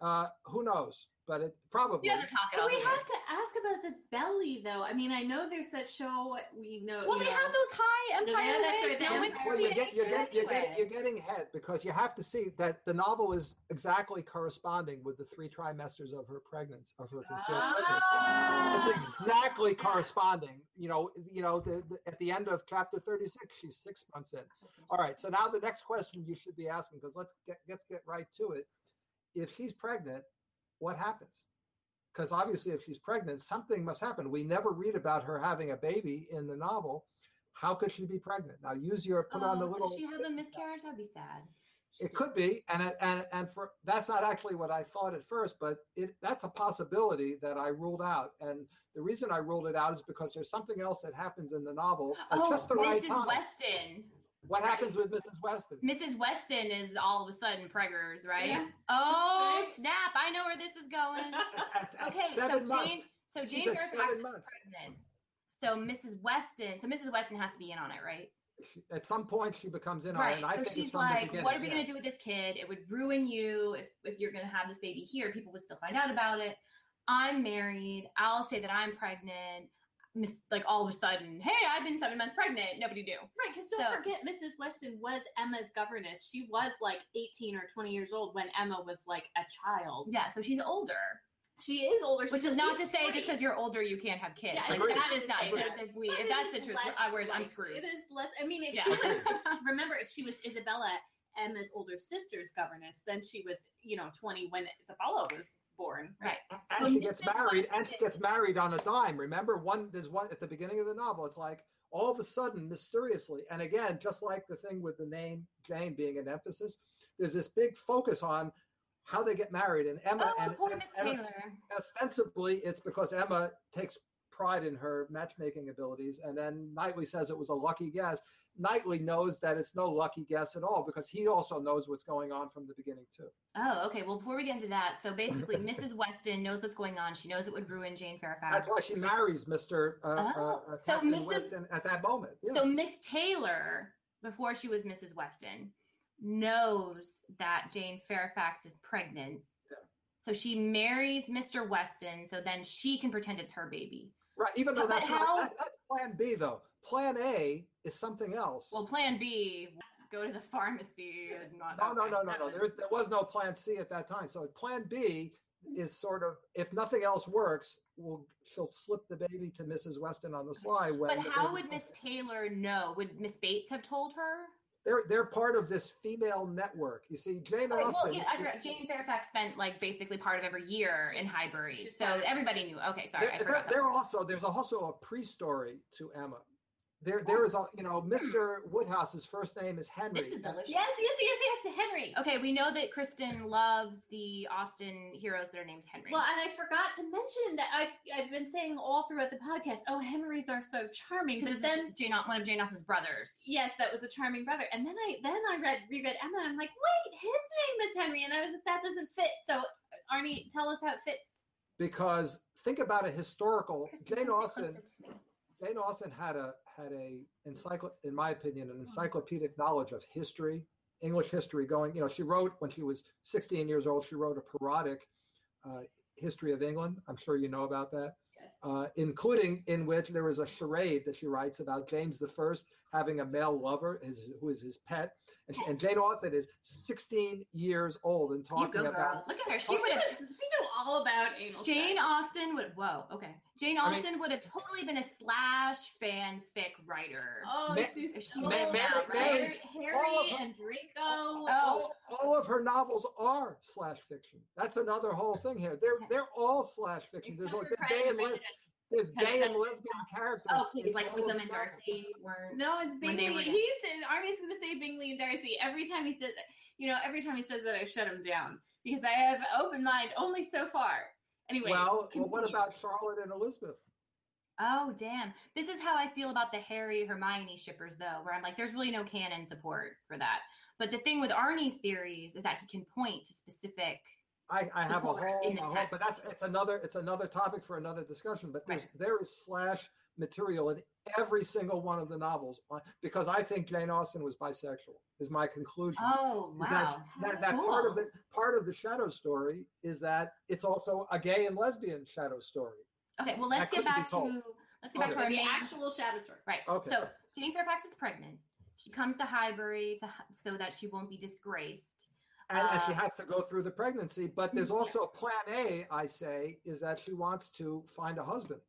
Uh, who knows? But it probably. know? She doesn't talk But about we it. have to ask about the belly, though. I mean, I know there's that show we know. Well, they know, have those high empire yeah, that's ways. right, No empire Well, you see get, you're, get, you're, anyway. get, you're getting ahead because you have to see that the novel is exactly corresponding with the three trimesters of her pregnancy, of her concealed pregnancy. Ah. It's exactly corresponding. You know, you know, the, the, at the end of chapter 36, she's six months in. All right. So now the next question you should be asking, because let's get let's get right to it. If she's pregnant, what happens? Because obviously, if she's pregnant, something must happen. We never read about her having a baby in the novel. How could she be pregnant? Now use your put on the Oh, little. Does she have a miscarriage? That'd be sad. It could be, and and and for that's not actually what I thought at first, but it that's a possibility that I ruled out. And the reason I ruled it out is because there's something else that happens in the novel at Oh, just the right Mrs. time. Weston. What happens with Mrs. Weston? Mrs. Weston is all of a sudden preggers, right? Yeah. Oh Right. snap! I know where this is going. At, at Okay, so seven months. Jane, so She's Jane Fairfax is pregnant. So Mrs. Weston, so Mrs. Weston has to be in on it, right? At some point, she becomes in on it. Right. I So think she's like, "What are we yeah. gonna do with this kid? It would ruin you if if you're gonna have this baby here. People would still find out about it. I'm married. I'll say that I'm pregnant. Mis- like all of a sudden, hey, I've been seven months pregnant. Nobody knew. Right, because don't So- forget, Mrs. Weston was Emma's governess. She was like 18 or 20 years old when Emma was like a child. Yeah, so she's older, She is older. which is not to say 40. just because you're older you can't have kids. Yeah, like that is not because if we But if that's the truth, less I, whereas I'm screwed. It is less. I mean, if Yeah. she was, remember, if she was Isabella, Emma's older sister's governess, then she was, you know, 20 when Isabella was born. Right. and So she gets married and she gets married on a dime remember one there's one at the beginning of the novel it's like all of a sudden mysteriously and again just like the thing with the name jane being an emphasis there's this big focus on how they get married and emma Oh, and, poor Miss Taylor. ostensibly it's because emma takes pride in her matchmaking abilities and then knightley says it was a lucky guess knightley knows that it's no lucky guess at all because he also knows what's going on from the beginning too Oh, okay. Well, before we get into that, so basically, Mrs. Weston knows what's going on. She knows it would ruin Jane Fairfax. that's why she marries mr uh, uh, Oh, uh, so Mrs. Weston at that moment Yeah. So Miss Taylor, before she was Mrs. Weston, knows that Jane Fairfax is pregnant. Yeah. So she marries Mr. Weston, so then she can pretend it's her baby. Right, even though But that's how- not, that, that's plan B though. Plan A is something else. Well, Plan B, go to the pharmacy and not. no, no, okay, no, no, no. There, there was no plan C at that time. So plan B is sort of if nothing else works, we'll, she'll slip the baby to Mrs. Weston on the sly. When But how would Miss. Taylor know? Would Miss Bates have told her? They're they're part of this female network. You see, Jane Okay, Austen. well, yeah, I forgot. Jane Fairfax spent like basically part of every year in Highbury, so everybody knew. Okay, sorry, There, I forgot. that there also there's also a pre-story to Emma. There there is a you know Mr. Woodhouse's first name is Henry. This is delicious. Yes, yes, yes, yes, Henry. Okay, we know that Kristen loves the Austen heroes that are named Henry. Well, and I forgot to mention that I've, I've been saying all throughout the podcast, oh, Henrys are so charming. because then, Jane, one of Jane Austen's brothers. yes, that was a charming brother. And then I then I read reread Emma, and I'm like, wait, his name is Henry, and I was like, that doesn't fit. So, Arnie, tell us how it fits. because think about a historical Kristen, Jane come sit Austen. Closer to me. Jane Austen had a had a encycl in my opinion Hmm. an encyclopedic knowledge of history, English history. Going, you know, she wrote when she was 16 years old. She wrote a parodic uh, history of England. I'm sure you know about that, Yes. uh, including in which there was a charade that she writes about James the First having a male lover, his, who is his pet, and, she, and Jane Austen is 16 years old and You talking go, girl. about. Look at her. She oh, She, would have. she knew all about anal Jane sex. Austen would. Whoa. Okay. Jane I mean- Austen would have totally been a slash fanfic writer. Oh, Ma- she's She so Ma- Mary- Harry, Mary- Harry all her- and Draco. Oh. all, all of her novels are slash fiction. That's another whole thing here. They're they're all slash fiction. There's, Except like, for there's Pride gay and and, le- Prejudice. There's Because gay and that's- lesbian characters. Oh, please, in like all Wickham of and. Darcy were. No, it's Bingley. were- He said Arnie's going to say Bingley and Darcy every time he says that. You know, every time he says that, I shut him down because I have open mind only so far. Anyway, Well, well, what about Charlotte and Elizabeth? Oh damn! This is how I feel about the Harry Hermione shippers, though, where I'm like, there's really no canon support for that. But the thing with Arnie's theories is that he can point to specific. I, I have a whole, in a whole but that's it's another it's another topic for another discussion. But there's Right. there is slash material in every single one of the novels because I think Jane Austen was bisexual. Is my conclusion. Oh wow! That, that, that part of Cool. the part of the shadow story is that it's also a gay and lesbian shadow story. Okay, well let's get back to let's get back to our the main actual shadow story. Right. Okay. So Jane Fairfax is pregnant. She comes to Highbury to so that she won't be disgraced. And, and she Uh, has to go through the pregnancy. But there's yeah. also plan A, I say, is that she wants to find a husband.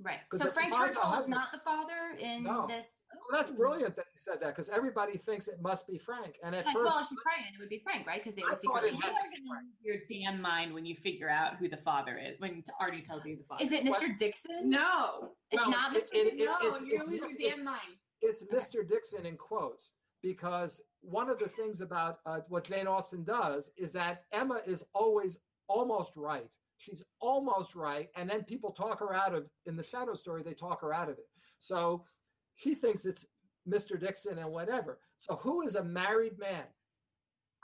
Right. So Frank she finds Churchill is not the father in No. this. Well, that's brilliant that you said that because everybody thinks it must be Frank. And at Like, first, well, she's pregnant, it would be Frank, right? Because they I were secretly. it You are going to your damn mind when you figure out who the father is. When Artie tells you the father. Is it Mr. Dixon? No, It's No, not it- Mr. it- Dixon. no, it's- you're it's- going to it's- your damn mind. it's Mr. Dixon in quotes because one of the things about uh, what Jane Austen does is that Emma is always almost right. She's almost right, and then people talk her out of in the shadow story. They talk her out of it. So he thinks it's Mr. Dixon and whatever. So who is a married man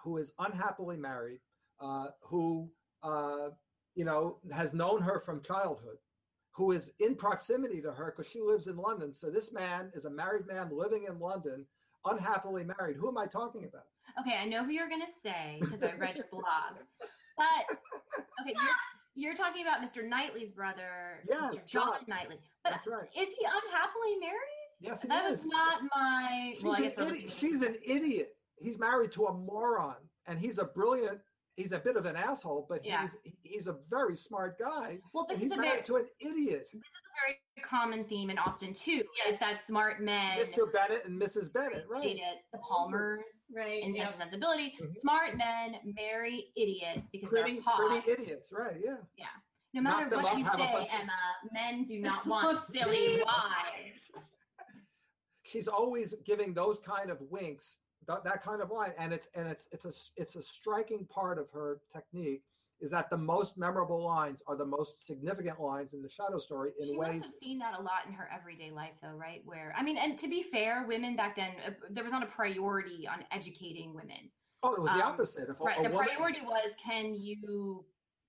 who is unhappily married, uh, who uh, you know has known her from childhood? who is in proximity to her because she lives in London. So this man is a married man living in London, unhappily married. Who am I talking about? Okay, I know who you're gonna say because I read your blog. But okay, you're, You're talking about Mr. Knightley's brother, Yes, Mr. John John. Knightley. But That's right. is he unhappily married? Yes, he That is. was not my. She's, Well, I an idiot. she's an idiot. He's married to a moron, and he's a brilliant. He's a bit of an asshole, but Yeah. he's he's a very smart guy. Well, this and is he's a very married to an idiot, this is a very common theme in Austen too. Is that smart men, Mr. Bennet and Mrs. Bennet, right? idiots, the Palmers, Right. in yeah. Sense and Sensibility. Mhm. Smart men marry idiots because Pretty, they're hot. pretty idiots, right? Yeah. Yeah. No matter what you say, Emma, men do not want silly wives. She's always giving those kind of winks, that, that kind of line, and it's and it's it's a it's a striking part of her technique. Is that the most memorable lines are the most significant lines in the shadow story in she ways must have seen that a lot in her everyday life, though, right? Where I mean, and to be fair, women back then uh, there was not a priority on educating women. Oh, it was the Um, opposite. If a- Right. a The woman- priority was can you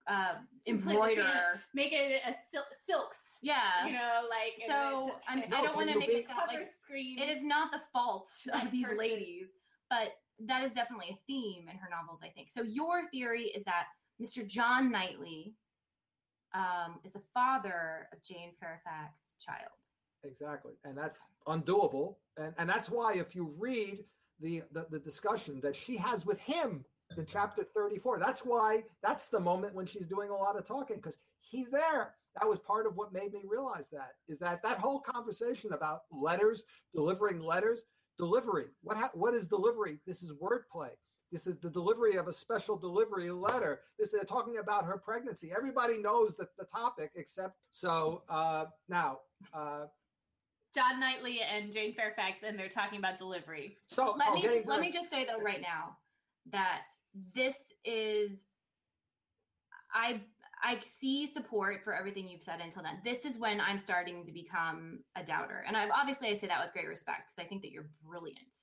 uh, Completely embroider? Make it a sil- silks. Yeah. You know, like So then- I, mean, No, I don't want to make it sound cover like screens. it is not the fault of these person. ladies, but that is definitely a theme in her novels, I think. So your theory is that Mr. John Knightley um, is the father of Jane Fairfax's child. Exactly. And that's undoable. And, and that's why if you read the, the, the discussion that she has with him in chapter 34, that's why that's the moment when she's doing a lot of talking because he's there. That was part of what made me realize that is that that whole conversation about letters, delivering letters, delivery. What ha- what is delivery? This is wordplay. This is the delivery of a special delivery letter. This is talking about her pregnancy. Everybody knows that the topic, except so uh, now. Uh, John Knightley and Jane Fairfax, and they're talking about delivery. So let so me just let me just say though right now that this is I I see support for everything you've said until then. This is when I'm starting to become a doubter. And I've obviously I say that with great respect because I think that you're brilliant.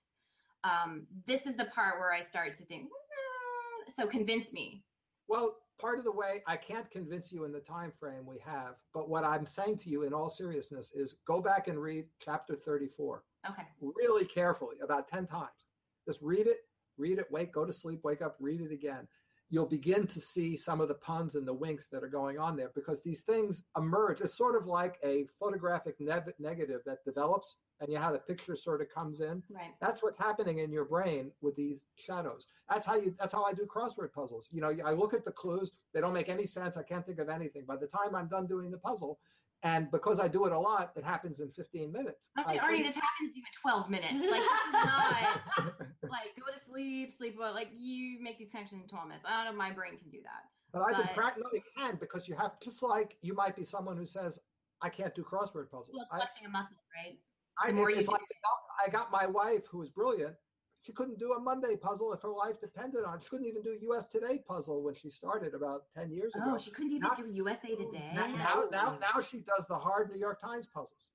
Um, this is the part where I start to think, "Mm, so convince me. Well, part of the way I can't convince you in the time frame we have, but what I'm saying to you in all seriousness is go back and read chapter 34 Okay. really carefully about 10 times. Just read it, read it, wake, go to sleep, wake up, read it again. You'll begin to see some of the puns and the winks that are going on there because these things emerge. It's sort of like a photographic nev- negative that develops, and you how the picture sort of comes in. Right. That's what's happening in your brain with these shadows. That's how you. That's how I do crossword puzzles. You know, I look at the clues; they don't make any sense. I can't think of anything. By the time I'm done doing the puzzle, and because I do it a lot, it happens in 15 minutes. I was like, I Arnie, this happens to you in 12 minutes. Like this is not like go to sleep, sleep well. Like you make these connections in 12 minutes. I don't know, my brain can do that. But I've been practicing. No, you can because you have just like you might be someone who says, "I can't do crossword puzzles." Well, it's I, flexing a muscle, right? I, more it's you like I got my wife who was brilliant. She couldn't do a Monday puzzle if her life depended on. it. She couldn't even do U.S. Today puzzle when she started about ten years oh, ago. Oh, she couldn't even Now- do USA oh, Today. Now, now, now, now she does the hard New York Times puzzles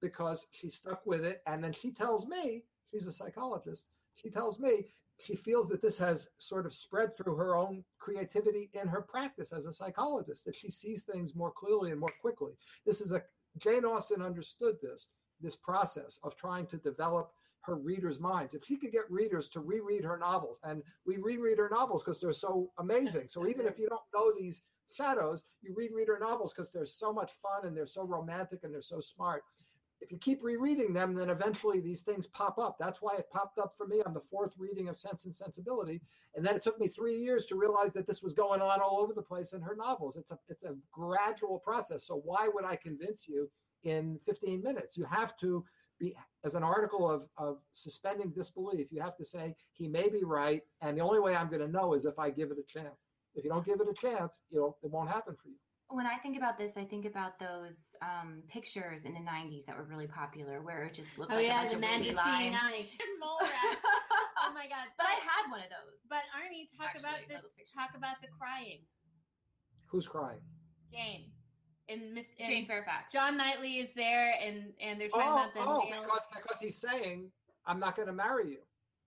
because she stuck with it. And then she tells me, she's a psychologist, she tells me she feels that this has sort of spread through her own creativity in her practice as a psychologist, that she sees things more clearly and more quickly. This is a, Jane Austen understood this, this process of trying to develop her readers' minds. If she could get readers to reread her novels, and we reread her novels because they're so amazing. So even if you don't know these shadows, you reread her novels because they're so much fun and they're so romantic and they're so smart. If you keep rereading them, then eventually these things pop up. That's why it popped up for me on the fourth reading of Sense and Sensibility. And then it took me three years to realize that this was going on all over the place in her novels. It's a it's a gradual process. So why would I convince you in 15 minutes? You have to be as an article of, of suspending disbelief, you have to say he may be right, and the only way I'm going to know is if I give it a chance. If you don't give it a chance, you know it won't happen for you. When I think about this, I think about those um, pictures in the 90s that were really popular where it just looked Oh like a yeah, bunch the of wavy Manchester lines. United mole rats. Oh my god! But I had one of those. But Arnie, talk Actually, about no, the talk about the crying. Who's crying? Jane and Miss and Jane Fairfax. John Knightley is there, and and they're talking Oh, about the oh male- because, because he's saying, I'm not going to marry you.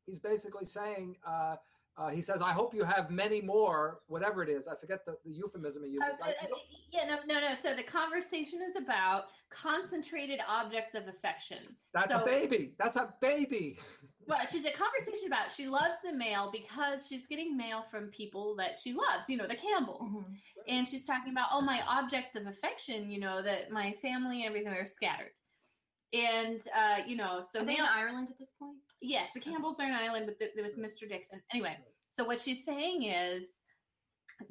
He's basically saying, uh, uh, he says, "I hope you have many more, whatever it is." I forget the, the euphemism he uses. Uh, uh, yeah, no, no, no. So the conversation is about concentrated objects of affection. That's so, a baby. That's a baby. Well, she's a conversation about she loves the mail because she's getting mail from people that she loves. You know, the Campbells, mm-hmm. and she's talking about all oh, my objects of affection. You know, that my family and everything are scattered. And uh, you know, so are they in Ireland at this point? Yes, the Campbells are in Ireland with the, with Mr. Dixon. Anyway, so what she's saying is,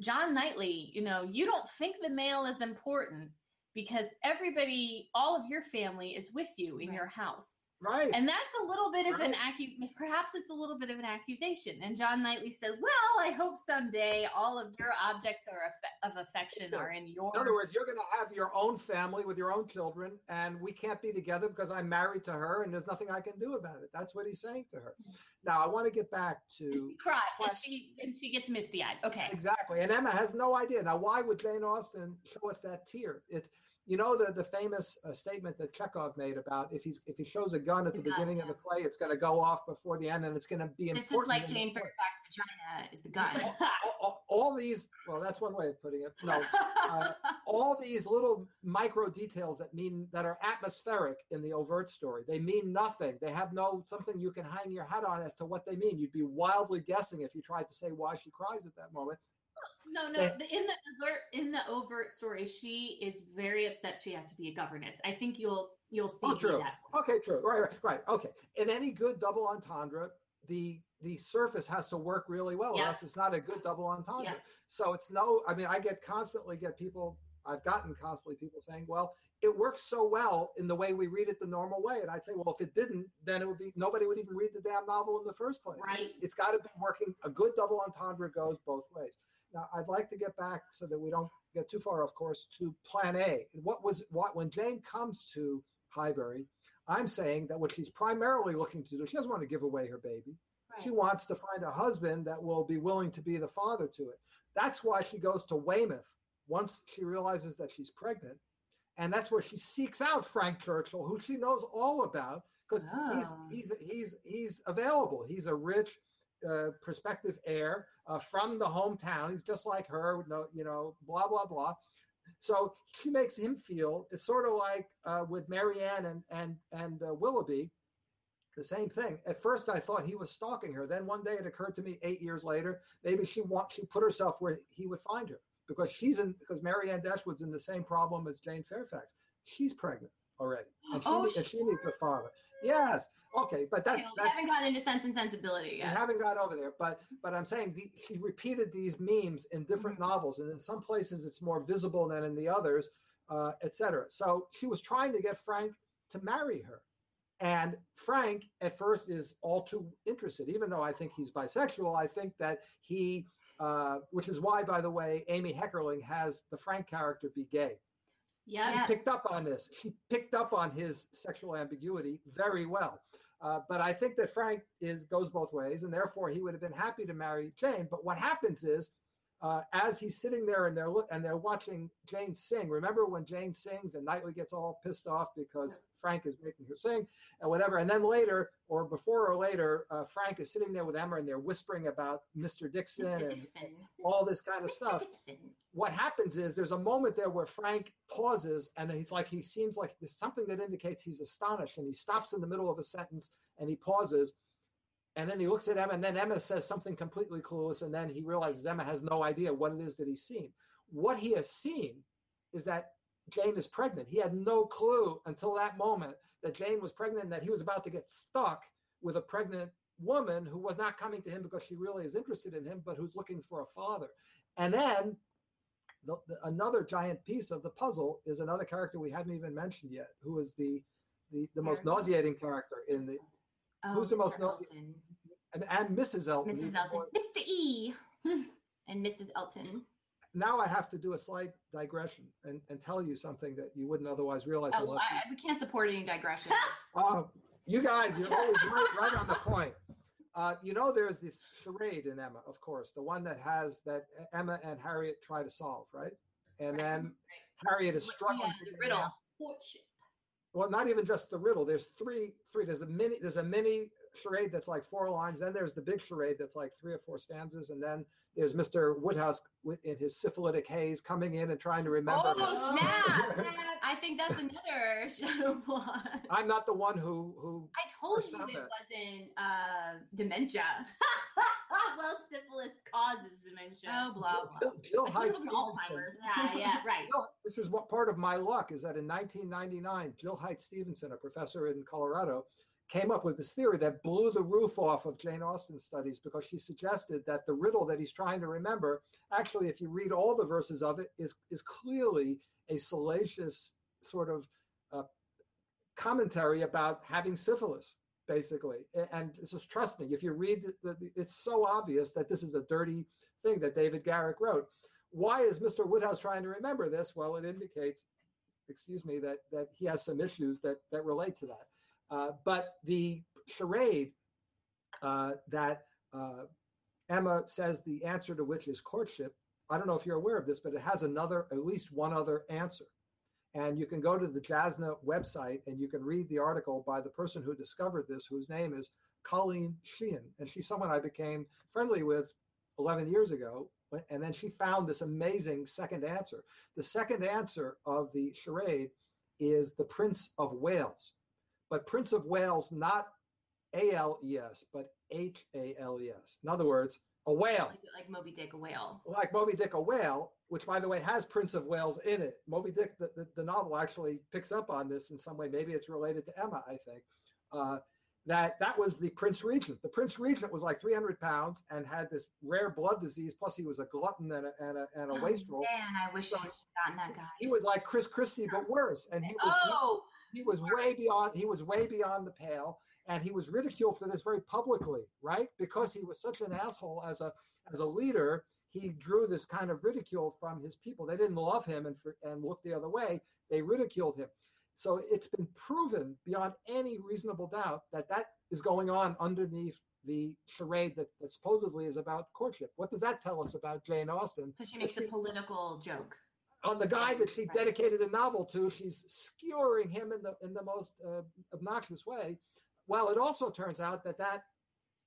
John Knightley, you know, you don't think the mail is important because everybody, all of your family is with you in right. your house. Right. And that's a little bit of right. an accu- perhaps it's a little bit of an accusation. And John Knightley said, "Well, I hope someday all of your objects are of affection are in yours." In other words, you're going to have your own family with your own children, and we can't be together because I'm married to her, and there's nothing I can do about it. That's what he's saying to her. Mm-hmm. Now, I want to get back to and she cry, and she and she gets misty eyed. Okay, exactly. And Emma has no idea. Now, why would Jane Austen show us that tear? It's you know the the famous uh, statement that Chekhov made about if he's if he shows a gun at the, the gun, beginning yeah. of the play, it's going to go off before the end, and it's going to be this important. This is like Jane Fairfax's vagina is the gun. all, all, all, these, well, that's one way of putting it. No, uh, all these little micro details that mean that are atmospheric in the overt story. They mean nothing. They have no something you can hang your hat on as to what they mean. You'd be wildly guessing if you tried to say why she cries at that moment. No, no. Eh. In the overt in the overt story, she is very upset. She has to be a governess. I think you'll you'll see oh, true. that. Okay, true. Right, right, right. Okay. In any good double entendre, the the surface has to work really well, yeah. or else it's not a good double entendre. Yeah. So it's no. I mean, I get constantly get people. I've gotten constantly people saying, "Well, it works so well in the way we read it the normal way," and I'd say, "Well, if it didn't, then it would be nobody would even read the damn novel in the first place." Right. It's got to be working. A good double entendre goes both ways. Now, I'd like to get back so that we don't get too far off course to plan A. What was what when Jane comes to Highbury, I'm saying that what she's primarily looking to do, she doesn't want to give away her baby. Right. She wants to find a husband that will be willing to be the father to it. That's why she goes to Weymouth once she realizes that she's pregnant. And that's where she seeks out Frank Churchill, who she knows all about, because he's ah. he's he's he's available. He's a rich uh, prospective heir uh, from the hometown. He's just like her, no, you know, blah blah blah. So she makes him feel it's sort of like uh, with Marianne and and and uh, Willoughby, the same thing. At first, I thought he was stalking her. Then one day, it occurred to me eight years later, maybe she want she put herself where he would find her because she's in because Marianne Dashwood's in the same problem as Jane Fairfax. She's pregnant already, and she, oh, and she needs a father. Yes. Okay, but that's, you know, we haven't gotten into Sense and Sensibility yet. We haven't got over there, but but I'm saying the, he repeated these memes in different mm-hmm. novels, and in some places it's more visible than in the others, uh, etc. So she was trying to get Frank to marry her, and Frank at first is all too interested, even though I think he's bisexual. I think that he, uh, which is why, by the way, Amy Heckerling has the Frank character be gay yeah. She picked up on this. She picked up on his sexual ambiguity very well. Uh, but I think that Frank is goes both ways, and therefore he would have been happy to marry Jane. But what happens is, uh, as he's sitting there and they're and they're watching Jane sing. Remember when Jane sings and Knightley gets all pissed off because Frank is making her sing and whatever. And then later, or before or later, uh, Frank is sitting there with Emma and they're whispering about Mr. Dixon, Mr. and all this kind of Mr. stuff. Dixon. What happens is there's a moment there where Frank pauses and he's like he seems like there's something that indicates he's astonished and he stops in the middle of a sentence and he pauses and then he looks at Emma, and then Emma says something completely clueless, and then he realizes Emma has no idea what it is that he's seen. What he has seen is that Jane is pregnant. He had no clue until that moment that Jane was pregnant and that he was about to get stuck with a pregnant woman who was not coming to him because she really is interested in him, but who's looking for a father. And then the, the, another giant piece of the puzzle is another character we haven't even mentioned yet, who is the the, the most nauseating character in the oh, who's the most nauseating and, and Mrs. Elton. Mrs. Elton. Mr. E and Mrs. Elton now I have to do a slight digression and, and tell you something that you wouldn't otherwise realize. Oh, I, we can't support any digressions. uh, you guys, you're always right, right on the point. Uh, you know, there's this charade in Emma, of course, the one that has that Emma and Harriet try to solve, right? And right. then right. Harriet is struggling yeah, the riddle. well, not even just the riddle. There's three, three. There's a mini. There's a mini charade that's like four lines. Then there's the big charade that's like three or four stanzas, and then there's Mr. Woodhouse in his syphilitic haze coming in and trying to remember. Oh snap! I think that's another shadow plot. I'm not the one who who. I told you it wasn't uh, dementia. well, syphilis causes dementia. Oh, blah blah. Jill, Jill Heydt Alzheimer's. yeah, yeah, right. Jill, this is what part of my luck is that in 1999, Jill Heydt-Stevenson, a professor in Colorado, came up with this theory that blew the roof off of Jane Austen's studies because she suggested that the riddle that he's trying to remember, actually, if you read all the verses of it, is is clearly a salacious sort of uh, commentary about having syphilis, basically. And just trust me, if you read the, the, it's so obvious that this is a dirty thing that David Garrick wrote. Why is Mr. Woodhouse trying to remember this? Well, it indicates, excuse me, that that he has some issues that that relate to that. Uh, but the charade uh, that uh, Emma says the answer to which is courtship, I don't know if you're aware of this, but it has another, at least one other answer. And you can go to the JASNA website and you can read the article by the person who discovered this, whose name is Colleen Sheehan. And she's someone I became friendly with 11 years ago. And then she found this amazing second answer. The second answer of the charade is the Prince of Wales but Prince of Wales, not A L E S, but H A L E S. In other words, a whale. Like, like, Moby Dick, a whale. Like Moby Dick, a whale, which by the way has Prince of Wales in it. Moby Dick, the, the, the novel actually picks up on this in some way. Maybe it's related to Emma, I think. Uh, that that was the Prince Regent. The Prince Regent was like 300 pounds and had this rare blood disease. Plus, he was a glutton and a, and a, and a oh, wastrel. Man, I wish so I had gotten that guy. He was like Chris Christie, but worse. And he was oh, he was way beyond he was way beyond the pale and he was ridiculed for this very publicly right? Because he was such an asshole as a as a leader he drew this kind of ridicule from his people. They didn't love him and for, and look the other way. They ridiculed him. So it's been proven beyond any reasonable doubt that that is going on underneath the charade that, that supposedly is about courtship. What does that tell us about jane austen? So she makes a political joke on the guy that she dedicated the novel to. She's skewering him in the in the most uh, obnoxious way. Well, it also turns out that that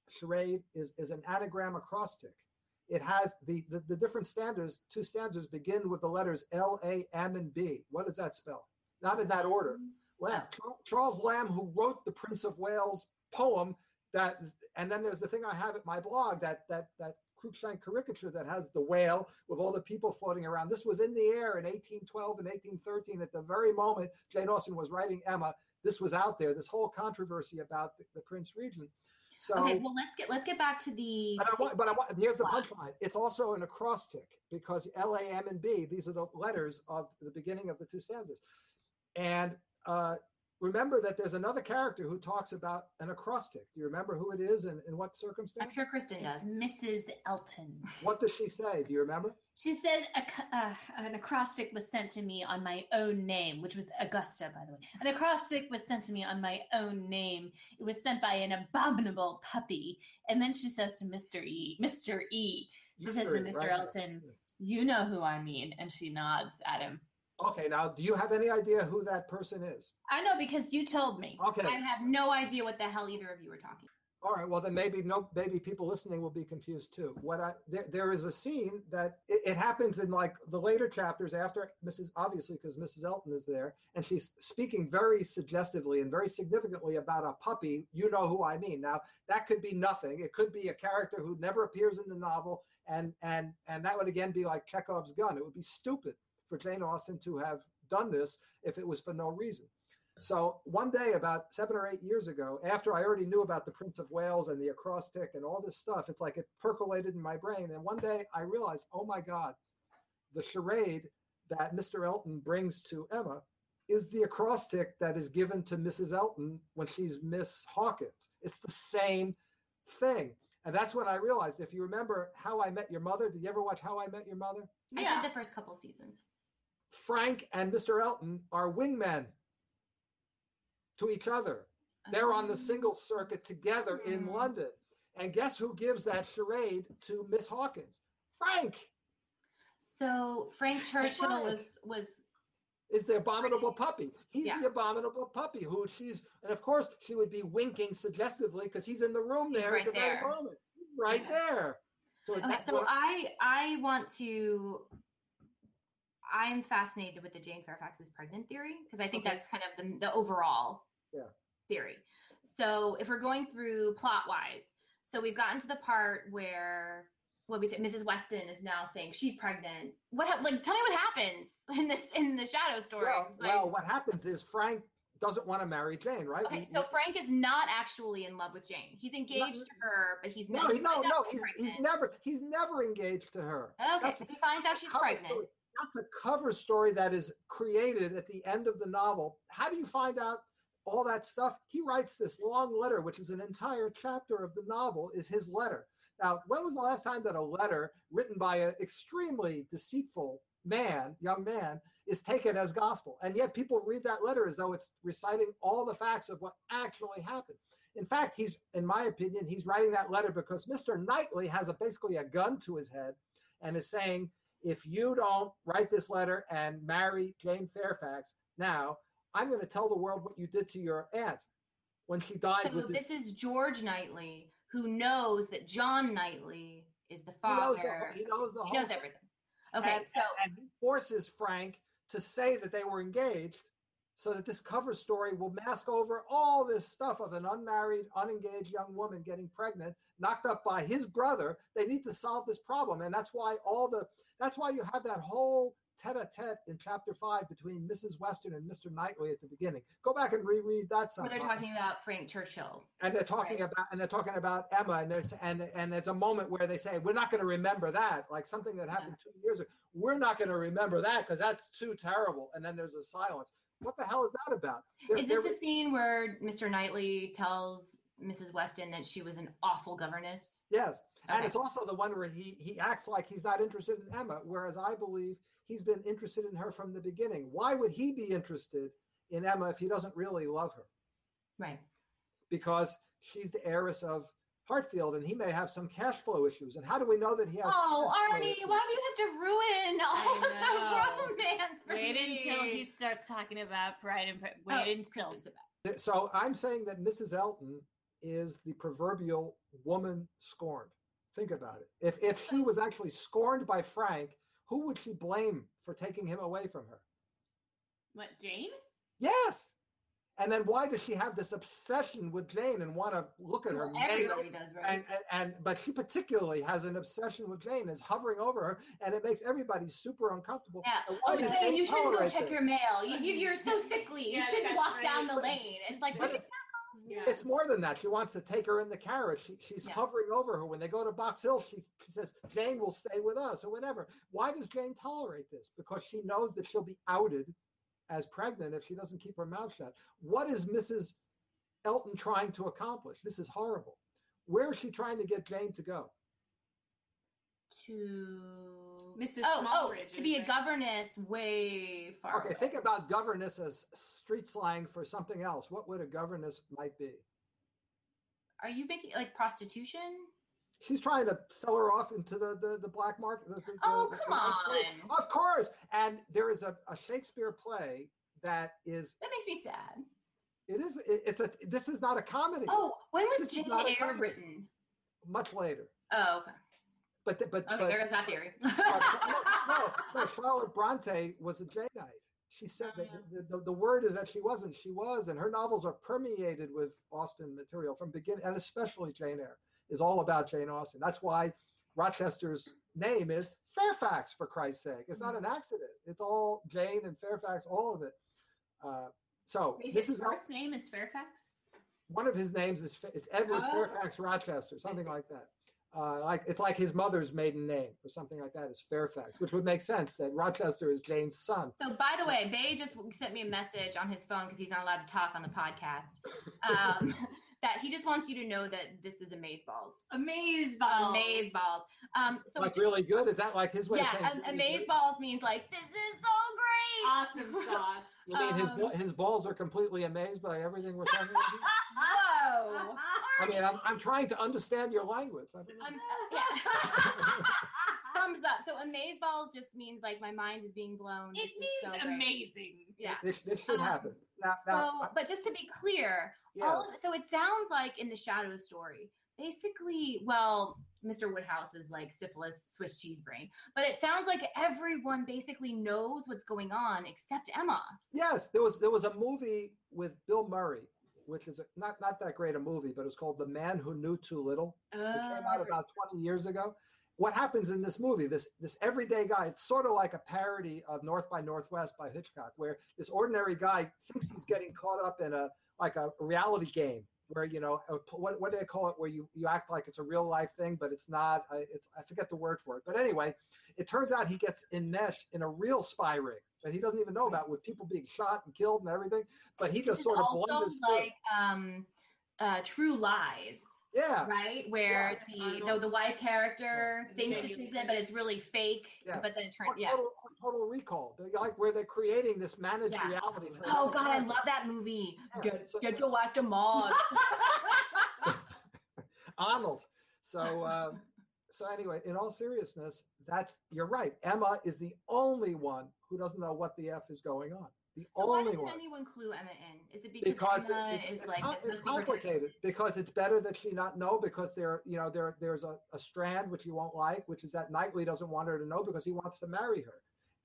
charade is is an anagram acrostic. It has the, the the different stanzas. Two stanzas begin with the letters L, A, M, and B. What does that spell? Not in that order. Lamb, Charles Lamb, who wrote the Prince of Wales poem, that and then there's the thing I have at my blog that that that Cruikshank caricature that has the whale with all the people floating around. This was in the air in 1812 and 1813 at the very moment Jane Austen was writing Emma. This was out there. This whole controversy about the, the Prince Regent. So, okay, well let's get let's get back to the. But I want, but I want. Here's the punchline. It's also an acrostic because L, A, M, and B. These are the letters of the beginning of the two stanzas, and uh, remember that there's another character who talks about an acrostic. Do you remember who it is and in what circumstance? I'm sure Kristen does. Mrs. Elton. What does she say? Do you remember? She said a, uh, an acrostic was sent to me on my own name, which was Augusta, by the way. An acrostic was sent to me on my own name. It was sent by an abominable puppy. And then she says to Mr. E, Mr. E, she Mr. says to Mr. Right. Elton, you know who I mean. And she nods at him. Okay, now do you have any idea who that person is? I know because you told me. Okay. I have no idea what the hell either of you were talking. All right, well then maybe no maybe people listening will be confused too. What I there, there is a scene that it, it happens in like the later chapters after Mrs. obviously because Mrs. Elton is there and she's speaking very suggestively and very significantly about a puppy. You know who I mean. Now that could be nothing. It could be a character who never appears in the novel and and and that would again be like Chekhov's gun. It would be stupid for Jane Austen to have done this if it was for no reason. So one day, about seven or eight years ago, after I already knew about the Prince of Wales and the acrostic and all this stuff, it's like it percolated in my brain. And one day I realized, oh my God, the charade that Mr. Elton brings to Emma is the acrostic that is given to Mrs. Elton when she's Miss Hawkins. It's the same thing. And that's when I realized, if you remember How I Met Your Mother, did you ever watch How I Met Your Mother? I did the first couple seasons. Frank and Mr. Elton are wingmen to each other. They're on the oh. single circuit together in hmm. London. And guess who gives that charade to Miss Hawkins? Frank. So Frank Churchill was was is the abominable puppy. He's Yeah. the abominable puppy who she's, and of course she would be winking suggestively because he's in the room He's there right at the there. very moment. Right Yes. there. So Okay, so I I want to. I'm fascinated with the Jane Fairfax is pregnant theory because I think Okay. that's kind of the, the overall Yeah. theory. So if we're going through plot wise, so we've gotten to the part where what we said, Mrs. Weston is now saying she's pregnant. What hap- like tell me what happens in this in the shadow story? well, like- well, what happens is Frank doesn't want to marry Jane, right? okay, We- so we- Frank is not actually in love with Jane. He's engaged to her, but he's no, not. he- no, no, he's, he's never he's never engaged to her. Okay, That's- so he finds out she's pregnant. That's a cover story that is created at the end of the novel. How do you find out all that stuff? He writes this long letter, which is an entire chapter of the novel, is his letter. Now, when was the last time that a letter written by an extremely deceitful man, young man, is taken as gospel? And yet people read that letter as though it's reciting all the facts of what actually happened. In fact, he's, in my opinion, he's writing that letter because Mr. Knightley has a basically a gun to his head and is saying, if you don't write this letter and marry Jane Fairfax now, I'm going to tell the world what you did to your aunt when she died. So this is George Knightley who knows that John Knightley is the he knows father. the, he knows the He whole knows everything. Okay, and, so and he forces Frank to say that they were engaged so that this cover story will mask over all this stuff of an unmarried, unengaged young woman getting pregnant, knocked up by his brother. They need to solve this problem. And that's why all the that's why you have that whole tete-a-tete in chapter five between Mrs. Weston and Mr. Knightley at the beginning. Go back and reread that where they're talking about Frank Churchill. and they're talking Right. about and they're talking about Emma and there's and and it's a moment where they say we're not going to remember that like something that happened two years ago we're not going to remember that because that's too terrible and then there's a silence what the hell is that about They're- Is this the scene where Mr. Knightley tells Mrs. Weston that she was an awful governess? yes and it's also the one where he he acts like he's not interested in Emma whereas I believe he's been interested in her from the beginning why would he be interested in Emma if he doesn't really love her Right. because she's the heiress of Hartfield and he may have some cash flow issues and how do we know that he has Oh, cash flow Arnie, issues? why do you have to ruin all of the romance for Wait me? until he starts talking about Pride and Pre- Oh, wait until Kristen's about- So I'm saying that Mrs. Elton is the proverbial woman scorned. Think about it. If if she was actually scorned by Frank, who would she blame for taking him away from her? what Jane? Yes. And then why does she have this obsession with Jane and want to look at her? Well, nail- everybody does, right? and, and and but she particularly has an obsession with Jane, is hovering over her, and it makes everybody super uncomfortable. Yeah. And oh, why Oh, saying you shouldn't go check this? your mail. You, you, you're so sickly. You Yes, shouldn't that's walk down the lane. It's like, what you Yeah. It's more than that. She wants to take her in the carriage. She, she's hovering over her. When they go to Box Hill, she, she says, Jane will stay with us or whatever. Why does Jane tolerate this? Because she knows that she'll be outed as pregnant if she doesn't keep her mouth shut. What is Mrs. Elton trying to accomplish? This is horrible. Where is she trying to get Jane to go? To Mrs. Oh, oh, Smallridge to be is a right. governess way far. Okay, away. think about governess as street slang for something else. What would a governess might be? Are you making like prostitution? She's trying to sell her off into the the, the black market. The, the- Oh, the- come the on. Of course. And there is a, a Shakespeare play that is That makes me sad. it is it- it's a this is not a comedy. Oh, when was This Jane Eyre written? Much later. Oh, okay. But the- but Okay, but there goes that theory. no, no, Charlotte Bronte was a Janeite. She said Oh, that yeah. the, the, the word is that she wasn't. She was, and her novels are permeated with Austen material from beginning, and especially Jane Eyre is all about Jane Austen. That's why Rochester's name is Fairfax, for Christ's sake. It's not an accident. It's all Jane and Fairfax, all of it. Uh, so Wait, this his how- first name is Fairfax. one of his names is it's Edward Oh. Fairfax Rochester, something like that. Uh, like it's like his mother's maiden name or something like that is Fairfax, which would make sense that Rochester is Jane's son. So, by the way, Bay just sent me a message on his phone because he's not allowed to talk on the podcast. Um, that he just wants you to know that this is amaze balls. Amaze balls. Amaze balls. Um, so like just- really good? Is that like his way of yeah, saying? am- really amaze good? balls means like this is so great. Awesome sauce. You mean his um, ba- his balls are completely amazed by everything we're talking about? Whoa. I mean, I'm, I'm trying to understand your language. I don't. Um, yeah. so thumbs up. So amaze balls just means like my mind is being blown. It This is means so great. amazing. Yeah. This, this should Um, happen. Now, So, now, but just to be clear, yeah, all of, so it sounds like in the shadow story, basically, well, Mr. Woodhouse is like syphilis, Swiss cheese brain, but it sounds like everyone basically knows what's going on except Emma. yes, there was there was a movie with Bill Murray, which is a, not not that great a movie, but it was called The Man Who Knew Too Little. It Oh, came out about 20 years ago. What happens in this movie? This this everyday guy. It's sort of like a parody of North by Northwest by Hitchcock, where this ordinary guy thinks he's getting caught up in a like a reality game, where you know what what do they call it? Where you you act like it's a real life thing, but it's not. Uh, it's I forget the word for it. But anyway, it turns out he gets enmeshed in a real spy ring that he doesn't even know about, with people being shot and killed and everything. But he just sort of also like um, uh, True Lies. Yeah, right? Where the, the the wife character Yeah. thinks that she's it, but it's really fake. Yeah. But then it turns yeah. total, total recall. They're like where they're creating this managed Yeah. reality. Oh God, I love that movie. Yeah, Get, so- get your ass to Mars. Arnold. So, um, so anyway, in all seriousness, that's you're right. Emma is the only one who doesn't know what the f is going on. The So why only doesn't one. anyone clue Emma in? Is it because, Because Emma it- is it's, like com- this it's must protected? complicated. Because it's better that she not know. Because there, you know, there there's a, a strand which you won't like, which is that Knightley doesn't want her to know because he wants to marry her,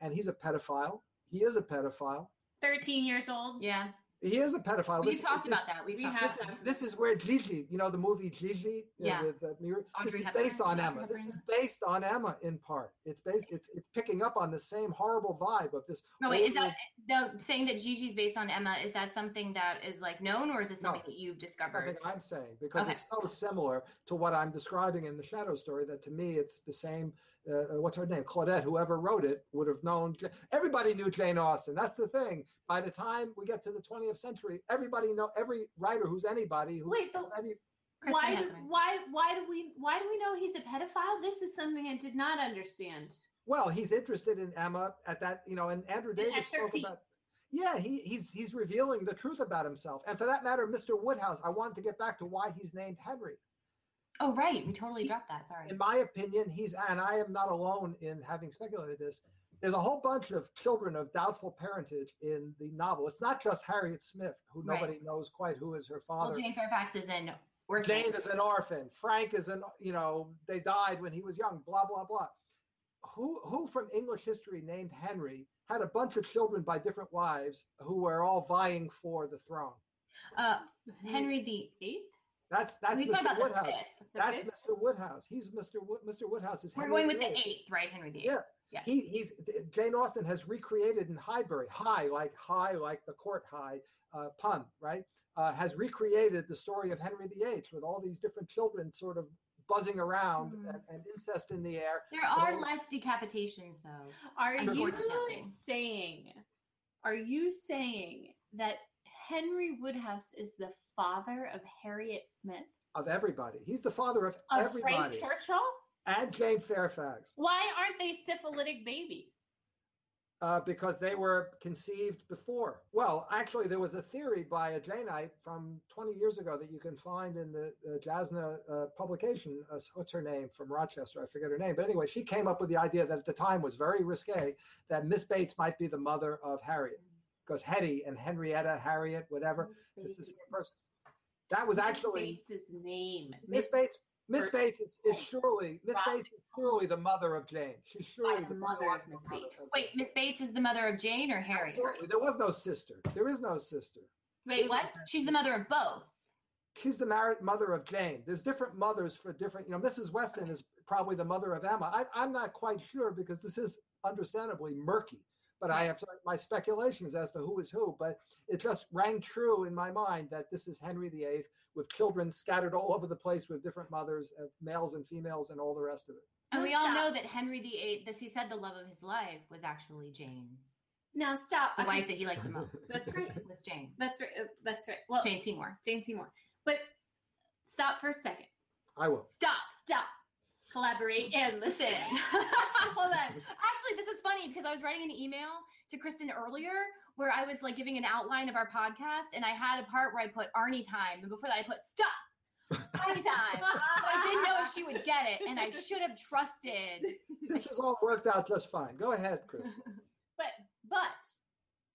and he's a pedophile. He is a pedophile. 13 years old. Yeah, He is a pedophile. we This- talked about that. We, we have. this is, this is where Gigi, you know, the movie Gigi uh, Yeah. with uh, Mira, this is based on Emma. This is based on Emma in part. It's based. It's it's picking up on the same horrible vibe of this. No, wait, is that the saying that Gigi's based on Emma? Is that something that is like known, or is this No. something that you've discovered? something I'm saying because Okay. it's so similar to what I'm describing in the Shadow story that to me it's the same. Uh, what's her name? Claudette. Whoever wrote it would have known. Everybody knew Jane Austen. That's the thing. By the time we get to the 20th century, everybody know every writer who's anybody who Wait, but any, Kristen why, do, why, why do we, why do we know he's a pedophile? This is something I did not understand. Well, he's interested in Emma at that, you know, and Andrew At Davies spoke 13. about. Yeah, he, he's he's revealing the truth about himself, and for that matter, Mr. Woodhouse. I wanted to get back to why he's named Henry. Oh, right. We totally dropped that. Sorry. In my opinion, he's and I am not alone in having speculated this. There's a whole bunch of children of doubtful parentage in the novel. It's not just Harriet Smith, who Right. nobody knows quite who is her father. Well. Jane Fairfax is in Orphan. Jane is an orphan. Frank is an, you know, they died when he was young, blah, blah, blah. Who, who from English history named Henry had a bunch of children by different wives who were all vying for the throne? Uh, Henry the Eighth? That's, that's He's Mr. talking about the Woodhouse. fifth. The That's fifth? Mr. Woodhouse. He's Mr. Wood, Mr. Woodhouse is We're Henry going with VIII. the eighth, right? Henry the eighth. Yeah. Yeah. He, he's Jane Austen has recreated in Highbury, high like high like the court high uh, pun, right? Uh, has recreated the story of Henry VIII with all these different children sort of buzzing around Mhm. and, and incest in the air. There are Those- less decapitations, though. Are you saying, are you saying that Henry Woodhouse is the father of Harriet Smith? Of everybody, he's the father of, Of everybody, Frank Churchill? and Jane Fairfax, Why aren't they syphilitic babies? uh, because they were conceived before. Well, actually, there was a theory by a Janeite from 20 years ago that you can find in the, the JASNA uh, publication. Uh, what's her name from Rochester? I forget her name, but anyway, she came up with the idea that at the time was very risque that Miss Bates might be the mother of Harriet, because Hetty and Henrietta, Harriet, whatever, is the same person. That was Miss actually Bates's name. Miss Bates. Miss Bates is, is surely Miss Bates is surely the mother of Jane. She's surely the the mother of Miss mother Bates. of Wait, Miss Bates is the mother of Jane or Harry? Absolutely. There was no sister. There is no sister. Wait, what? She's the mother of both. She's the married mother of Jane. There's different mothers for different, you know, Mrs. Weston is probably the mother of Emma. I, I'm not quite sure because this is understandably murky, but I have my speculations as to who is who. But it just rang true in my mind that this is Henry VIII with children scattered all over the place with different mothers, uh, males and females, and all the rest of it. And we all know that Henry VIII, this he said the love of his life was actually Jane. Now stop. The because- wife that he liked the most That's right. was Jane. That's right. uh, That's right. Well, Jane Seymour. Jane Seymour. But stop for a second. I will. Stop. Stop. Collaborate and listen. Hold on. Actually, this is funny because I was writing an email to Kristen earlier where I was like giving an outline of our podcast and I had a part where I put Arnie time and before that I put stop. anytime. but I didn't know if she would get it, and I should have trusted. This has all worked out just fine. Go ahead, Chris. But but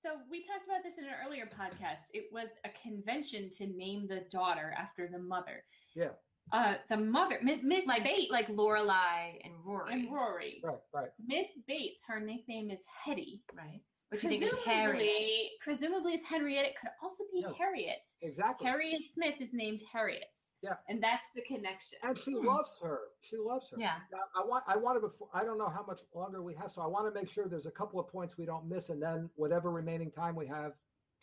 so we talked about this in an earlier podcast. It was a convention to name the daughter after the mother. Yeah. Uh, the mother, Mi- Miss Like Bates, like Lorelai and Rory, and Rory. Right, right. Miss Bates, her nickname is Hetty. right? Which you think is Presumably, Harriet. presumably is Henrietta. It could also be Yes. Harriet. Exactly. Harriet Smith is named Harriet. Yeah. And that's the connection. and she Hmm. loves her. She loves her. Yeah. Now, I want I want to before I don't know how much longer we have, so I want to make sure there's a couple of points we don't miss, and then whatever remaining time we have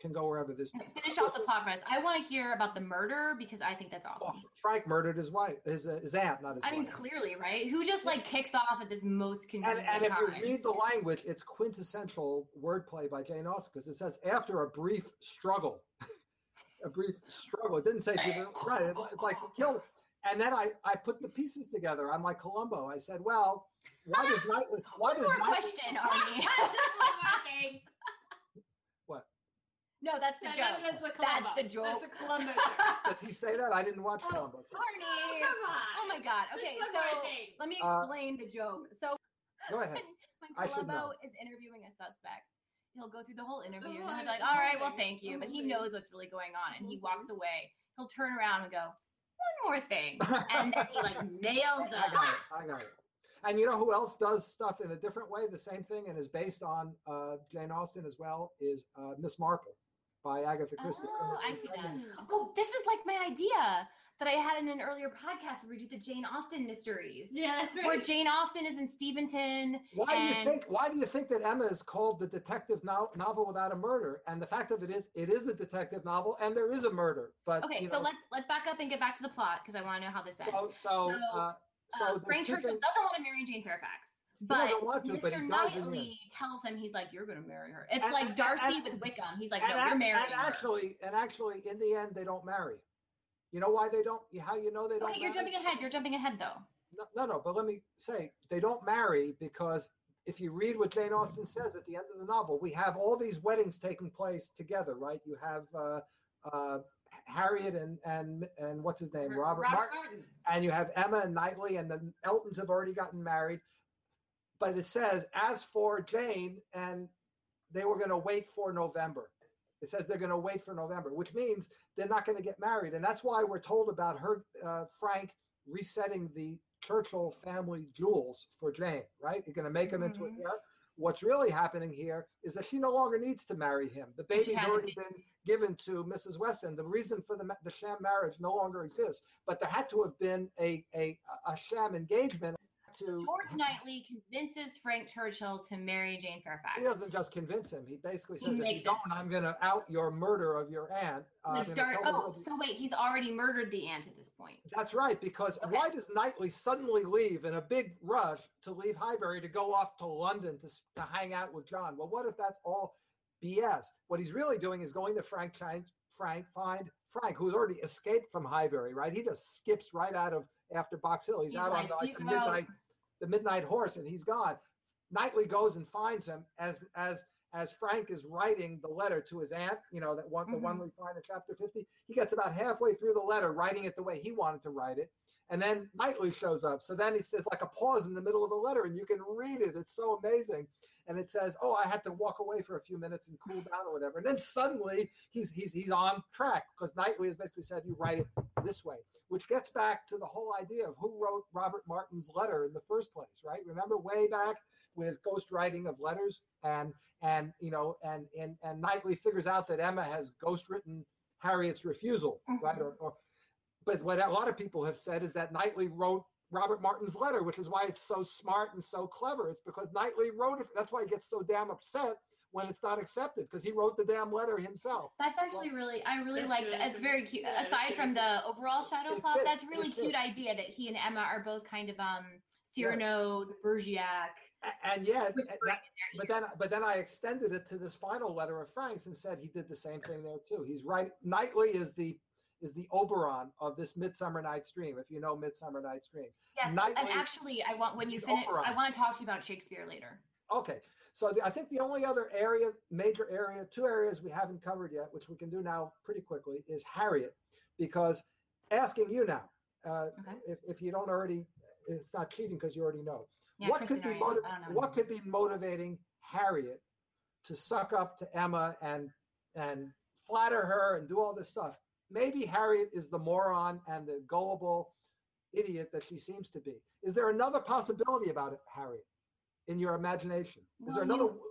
can go wherever this. Finish off the plot for us. I want to hear about the murder because I think that's Oh, awesome. Frank murdered his wife, his uh, his aunt, not his I mean, clearly, right? Who just like kicks off at this most And, convenient and if you read the language, it's quintessential wordplay by Jane Austen because it says after a brief struggle, a brief struggle. It didn't say right. It's, it's like killed. And then I I put the pieces together. I'm like Columbo. I said, well, why does Knightley? Why One does more Knightley- question, Arnie. Just one more thing. What? No, that's the That- joke. That's the That's the joke. That's the Columbo. Does he say that? I didn't watch Oh, Columbo. so- Arnie. Come on. Oh my God. Okay, so let me Uh, explain the joke. So Go ahead. when I Columbo is interviewing a suspect, he'll go through the whole interview and he'll be like, "All right, well, thank you," but he knows what's really going on, and he walks away. He'll turn around and go, "One more thing," and then he like nails I got it. I got it. And you know who else does stuff in a different way, the same thing, and is based on uh, Jane Austen as well, is uh, Miss Marple by Agatha Christie. Oh, if I see read that. Oh, this is like my idea that I had in an earlier podcast where we do the Jane Austen mysteries. Yeah, that's right. Where. Jane Austen is in Steventon. Why do you think? Why do you think that Emma is called the detective no- novel without a murder? And the fact of it is, it is a detective novel, and there is a murder. But Okay, you so let's let's back up and get back to the plot because I want to know how this ends. so so So, uh, so uh, Frank Churchill things- doesn't want to marry Jane Fairfax, He but to, but he Mr. does Knightley tells him he's like, "You're going to marry her." It's And- like Darcy and- with Wickham. He's like, "No, you're marrying and her." actually, and actually, in the end, they don't marry. You know why they don't? How you know they don't? okay, you're marry? jumping ahead. You're jumping ahead though. No, no, no, but let me say they don't marry because if you read what Jane Austen says at the end of the novel, we have all these weddings taking place together, right? You have uh, uh, Harriet and and and what's his name, Robert, Martin, Martin. and you have Emma and Knightley, and the Eltons have already gotten married. But it says, as for Jane, and they were going to wait for November. It says they're going to wait for November, which means they're not going to get married, and that's why we're told about her, uh, Frank, resetting the Churchill family jewels for Jane. Right? You're going to make them into a Mhm. yeah. What's really happening here is that she no longer needs to marry him. The baby's already been given to Mrs. Weston. The reason for the, the sham marriage no longer exists, but there had to have been a a, a sham engagement to. George Knightley convinces Frank Churchill to marry Jane Fairfax. He doesn't just convince him. He basically He says, "If you it. don't, I'm going to out your murder of your aunt." Uh, I'm The gonna dark- kill the oh, whole- so wait, he's already murdered the aunt at this point. That's right. Because Okay. why does Knightley suddenly leave in a big rush to leave Highbury to go off to London to, to hang out with John? Well, what if that's all BS? What he's really doing is going to Frank find Frank find Frank, who's already escaped from Highbury. Right? He just skips right out of after Box Hill. He's, He's out like, on like, "Peace the out." Midnight the midnight horse, and he's gone. Knightley goes and finds him as as as Frank is writing the letter to his aunt, you know, that one the one Mhm. we find in chapter 50. He gets about halfway through the letter, writing it the way he wanted to write it. And then Knightley shows up. So then he says like a pause in the middle of the letter, and you can read it. It's so amazing. And it says, "Oh, I had to walk away for a few minutes and cool down or whatever." And then suddenly he's he's he's on track because Knightley has basically said, "You write it this way," which gets back to the whole idea of who wrote Robert Martin's letter in the first place, right? Remember way back with ghost writing of letters, and and you know, and and and Knightley figures out that Emma has ghost written Harriet's refusal, right? Mhm. Or, or but what a lot of people have said is that Knightley wrote Robert Martin's letter, which is why it's so smart and so clever. It's because Knightley wrote it. That's why he gets so damn upset when it's not accepted because he wrote the damn letter himself. That's actually really, I really like really that. It's very cute. Yeah, Aside from the overall shadow plot, fits, that's a really cute fits. idea that he and Emma are both kind of um Cyrano, Bergerac, A- And yet, whispering that- but then ears. but then I extended it to this final letter of Frank's and said he did the same thing there too. He's right. Knightley is the is the Oberon of this Midsummer Night's Dream. If you know Midsummer Night's Dream. yes, and actually, I want when you finish, Oberon. I want to talk to you about Shakespeare later. Okay, so the, I think the only other area, major area, two areas we haven't covered yet, which we can do now pretty quickly, is Harriet, because asking you now, uh, Okay. if, if you don't already, it's not cheating because you already know. Yeah, what Kristen could be motiv- know. what could be motivating Harriet to suck up to Emma and and flatter her and do all this stuff? Maybe Harriet is the moron and the gullible idiot that she seems to be. Is there another possibility about it, Harriet, in your imagination? Is there another you-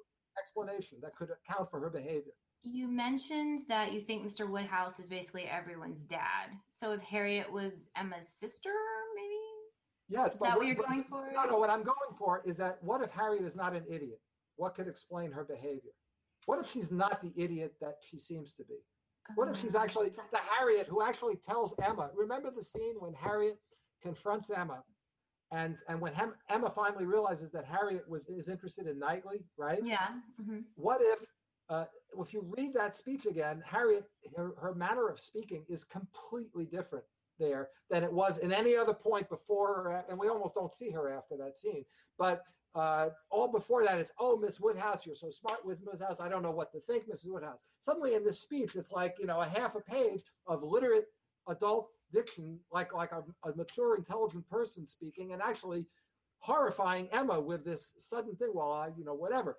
explanation that could account for her behavior? You mentioned that you think Mr. Woodhouse is basically everyone's dad. So if Harriet was Emma's sister, maybe? Yes, Is that what you're but- going for? No, no. What I'm going for is that what if Harriet is not an idiot? What could explain her behavior? What if she's not the idiot that she seems to be? What if she's actually the Harriet who actually tells Emma? Remember the scene when Harriet confronts Emma, and and when Hem, Emma finally realizes that Harriet was is interested in Knightley, right? Yeah. mhm. What if uh, if you read that speech again, Harriet her, her manner of speaking is completely different there than it was in any other point before, or and we almost don't see her after that scene. But uh, all before that, it's oh, Miss Woodhouse, you're so smart with Woodhouse. I don't know what to think, Mrs. Woodhouse. Suddenly, in this speech, it's like you know a half a page of literate adult diction, like like a, a mature, intelligent person speaking, and actually horrifying Emma with this sudden thing. Well, I, you know, whatever.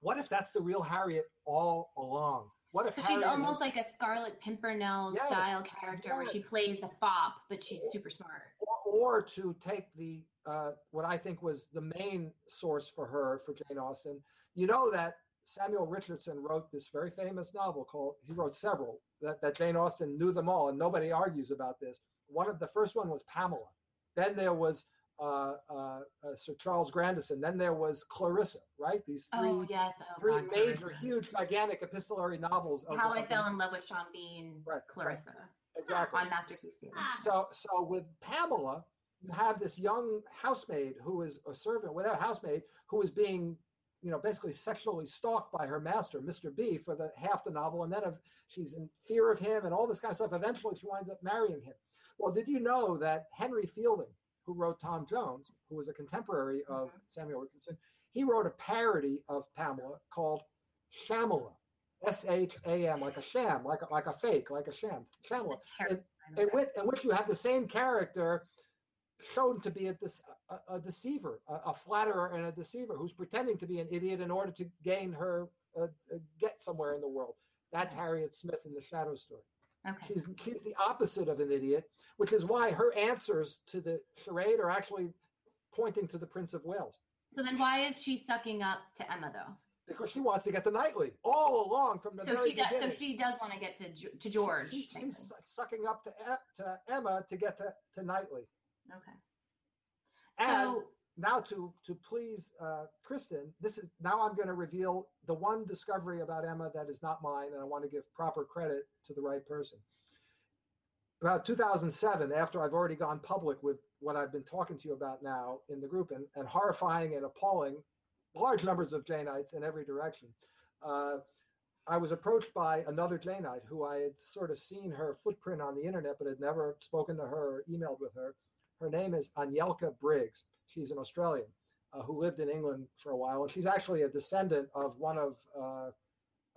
What if that's the real Harriet all along? What if So she's almost like a Scarlet Pimpernel Yes, style character where she plays the fop, but she's super smart. or, or to take the uh, what I think was the main source for her for Jane Austen. You know that Samuel Richardson wrote this very famous novel called. He wrote several that, that Jane Austen knew them all, and nobody argues about this. One of the first one was Pamela. Then there was uh, uh, uh, Sir Charles Grandison. Then there was Clarissa. Right? These three Oh yes, oh three God, major, Clarissa. huge, gigantic epistolary novels. Of, How I Fell in Love with Sean Bean, Right, right. Clarissa exactly. on Masterpiece Theater. So, so with Pamela, you have this young housemaid who is a servant, whatever housemaid, who is being, you know, basically sexually stalked by her master, Mr. B, for the half the novel, and then of she's in fear of him and all this kind of stuff. Eventually, she winds up marrying him. Well, did you know that Henry Fielding, who wrote Tom Jones, who was a contemporary of Mhm. Samuel Richardson, he wrote a parody of Pamela called Shamela, S H A M, like a sham, like a, like a fake, like a sham, Shamela It's terrifying. in which, in which you have the same character shown to be a, a, a deceiver, a, a flatterer and a deceiver who's pretending to be an idiot in order to gain her, uh, uh, get somewhere in the world. That's Okay. Harriet Smith in the Shadow Story. Okay. She's, she's the opposite of an idiot, which is why her answers to the charade are actually pointing to the Prince of Wales. So then, why is she sucking up to Emma though? Because she wants to get to Knightley all along from the So very she does. So she does want to get to to George. She- she's sucking up to, to Emma to get to, to Knightley. Okay. And- So now to to please uh, Kristen, this is now I'm going to reveal the one discovery about Emma that is not mine, and I want to give proper credit to the right person. About 2007, after I've already gone public with what I've been talking to you about now in the group, and, and horrifying and appalling large numbers of Janeites in every direction, uh, I was approached by another Janeite who I had sort of seen her footprint on the internet, but had never spoken to her or emailed with her. Her name is Anielka Briggs. She's an Australian uh, who lived in England for a while, and she's actually a descendant of one of uh,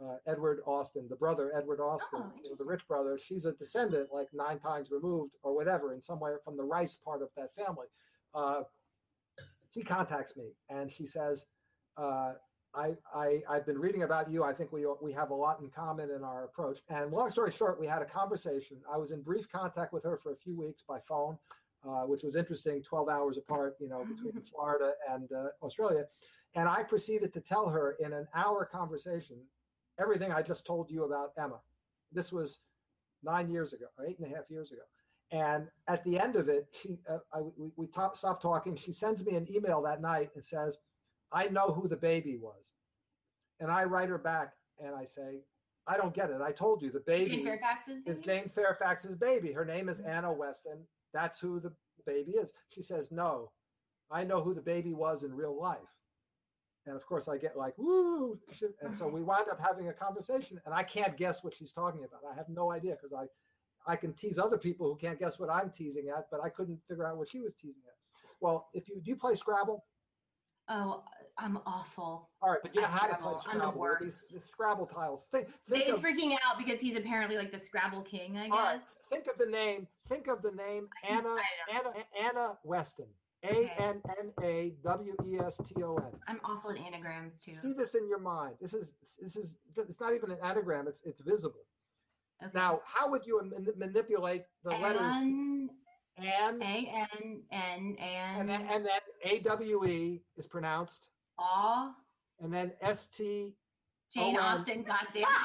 uh, Edward Austen, the brother Edward Austen, Oh, you know, the rich brother. She's a descendant, like nine times removed or whatever, in some way from the Rice part of that family. Uh, she contacts me and she says, uh, I, I, I've been reading about you. I think we, we have a lot in common in our approach. And long story short, we had a conversation. I was in brief contact with her for a few weeks by phone, uh, which was interesting, 12 hours apart, you know, between Florida and uh, Australia. And I proceeded to tell her in an hour conversation everything I just told you about Emma. This was nine years ago, eight and a half years ago. And at the end of it, she, uh, I, we, we talk, stopped talking. She sends me an email that night and says, I know who the baby was. And I write her back and I say, I don't get it. I told you the baby Jane Fairfax's is? Jane Fairfax's baby. Her name is Mhm. Anna Weston. That's who the baby is. She says, No, I know who the baby was in real life. And of course, I get like, woo. And so we wind up having a conversation, and I can't guess what she's talking about. I have no idea because I, I can tease other people who can't guess what I'm teasing at, but I couldn't figure out what she was teasing at. Well, if you do you play Scrabble, Oh, I'm awful. All right, but you know how to play Scrabble. I'm the with These, these Scrabble tiles. Think, think He's of, freaking out because he's apparently like the Scrabble king, I right, guess. think of the name. Think of the name Anna Anna Anna Weston. A. N N A W E S T O N. I'm awful at anagrams too. See this in your mind. This is this is it's not even an anagram. It's it's visible. Okay. Now, how would you man- manipulate the letters N and A N N and then and then A W E is pronounced, Aw and then S T. Jane Austen. Goddamn.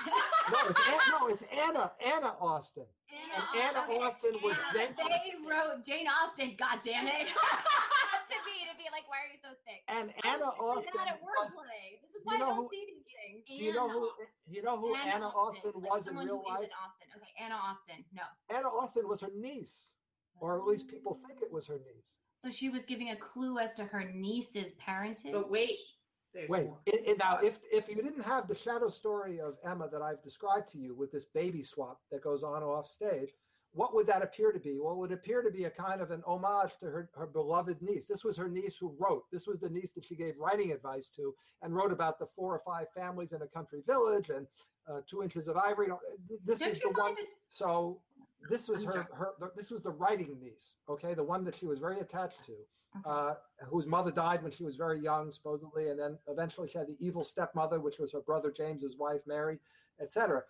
No, it's no, it's Anna Anna Austen. And Anna okay. Austen was Anna- Jane- They wrote Jane Austen. God damn it. to me, to be like, why are you so thick? And I'm Anna really Austen. Not at Was, wordplay. This is you why I know don't who- see these things. do you know who? Anna Do you know who Anna, Austen, like was in real who is life? in Austen. Okay, Anna Austen. No. Anna Austen was her niece, or at least people think it was her niece. So she was giving a clue as to her niece's parentage. But wait, there's Wait, it, it- now if if you didn't have the shadow story of Emma that I've described to you with this baby swap that goes on off stage, what would that appear to be? Well, it would appear to be a kind of an homage to her, her beloved niece. This was her niece who wrote. This was the niece that she gave writing advice to and wrote about the four or five families in a country village and uh, two inches of ivory. This Don't is the one. it? So this was her, her this was the writing niece, okay, the one that she was very attached to. Uh, whose mother died when she was very young, supposedly, and then eventually she had the evil stepmother, which was her brother James's wife, Mary, etc.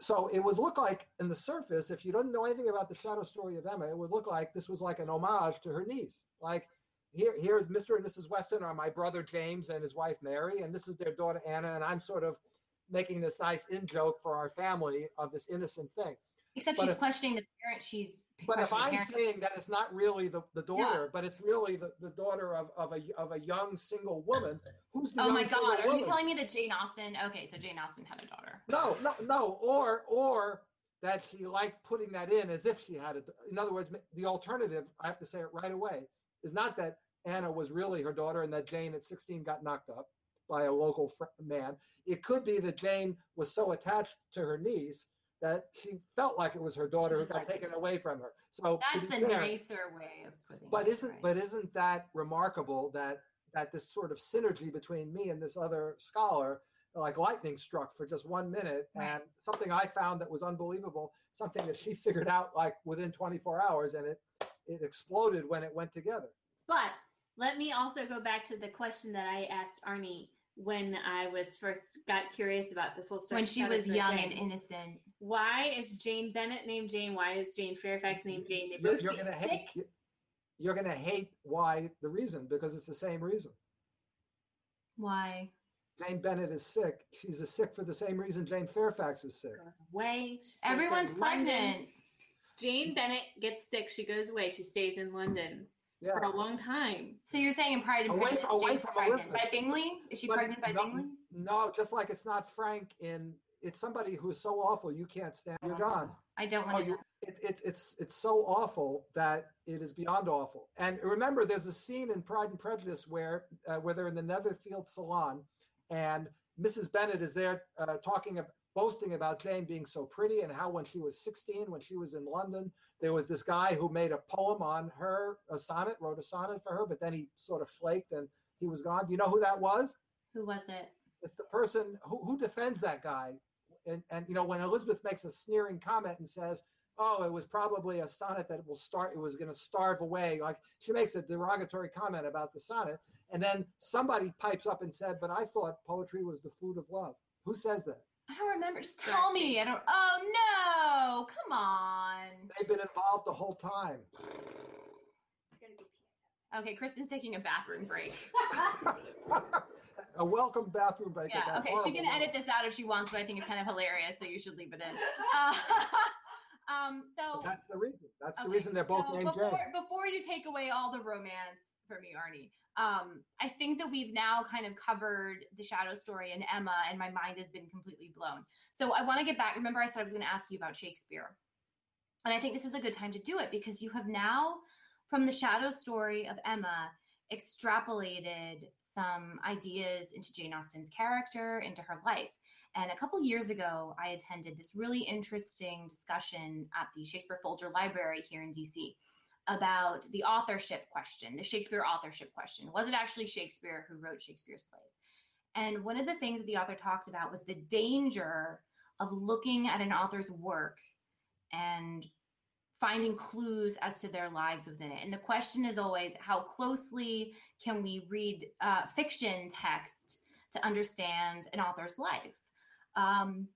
So it would look like, in the surface, if you don't know anything about the shadow story of Emma, it would look like this was like an homage to her niece. Like here, here's Mr. and Mrs. Weston are my brother James and his wife Mary, and this is their daughter Anna, and I'm sort of making this nice in joke for our family of this innocent thing. Except but she's if- questioning the parent. She's But if I'm parent. saying that it's not really the, the daughter, but it's really the, the daughter of, of a of a young single woman, who's the Oh my God! Are you telling me that Jane Austen? Okay, so Jane Austen had a daughter. No, no, no. Or or that she liked putting that in as if she had it. In other words, the alternative, I have to say it right away, is not that Anna was really her daughter and that Jane at 16 got knocked up by a local fr- man. It could be that Jane was so attached to her niece that she felt like it was her daughter who got taken away from her. So That's the fair- nicer way of putting but it. isn't right? but isn't that remarkable that that this sort of synergy between me and this other scholar like lightning struck for just one minute Right. and something i found that was unbelievable something that she figured out like within 24 hours and it it exploded when it went together But let me also go back to the question that I asked Arnie when I was first got curious about this whole story. when she was young thing. and innocent. Why is Jane Bennet named Jane? Why is Jane Fairfax named Jane? They you're, you're be gonna sick. hate you- you're gonna hate why the reason because it's the same reason Why? jane bennet is sick she's as sick for the same reason jane fairfax is sick Goes away. She stays in Everyone's London. pregnant. Jane Bennet gets sick. She goes away. She stays in London yeah for a long time. So you're saying in Pride and Away- Prejudice, away from pregnant by Bingley? Is she But pregnant by no, Bingley? No, just like it's not Frank in it's somebody who's so awful you can't stand. You're gone. I don't Oh, want to know. it, it, it's it's so awful that it is beyond awful. And remember, there's a scene in Pride and Prejudice where uh, where they're in the Netherfield salon, and Mrs. Bennet is there uh, talking, boasting about Jane being so pretty, and how when she was 16, when she was in London, there was this guy who made a poem on her, a sonnet, wrote a sonnet for her, but then he sort of flaked and he was gone. Do you know who that was? Who was it? it's the person who, who defends that guy. And, and, you know, when Elizabeth makes a sneering comment and says, oh, it was probably a sonnet that will start, it was going to starve away. Like she makes a derogatory comment about the sonnet. And then somebody pipes up and said, but I thought poetry was the food of love. Who says that? I don't remember. Just tell me. I don't. Oh no! Come on. They've been involved the whole time. Okay, Kristen's taking a bathroom break. a welcome bathroom break. Yeah. Okay, she horrible can edit this out if she wants, but I think it's kind of hilarious, so you should leave it in. Uh, um. So. But That's the reason. That's the reason they're both so named before, Jane. Before you take away all the romance for me, Arnie, um, I think that we've now kind of covered the shadow story and Emma, and my mind has been completely blown. So I want to get back. Remember, I said I was going to ask you about Shakespeare. And I think this is a good time to do it because you have now, from the shadow story of Emma, extrapolated some ideas into Jane Austen's character, into her life. And a couple years ago, I attended this really interesting discussion at the Shakespeare Folger Library here in DC. about the authorship question, the Shakespeare authorship question. Was it actually Shakespeare who wrote Shakespeare's plays? And one of the things that the author talked about was the danger of looking at an author's work and finding clues as to their lives within it. And the question is always how closely can we read uh, fiction text to understand an author's life? Um,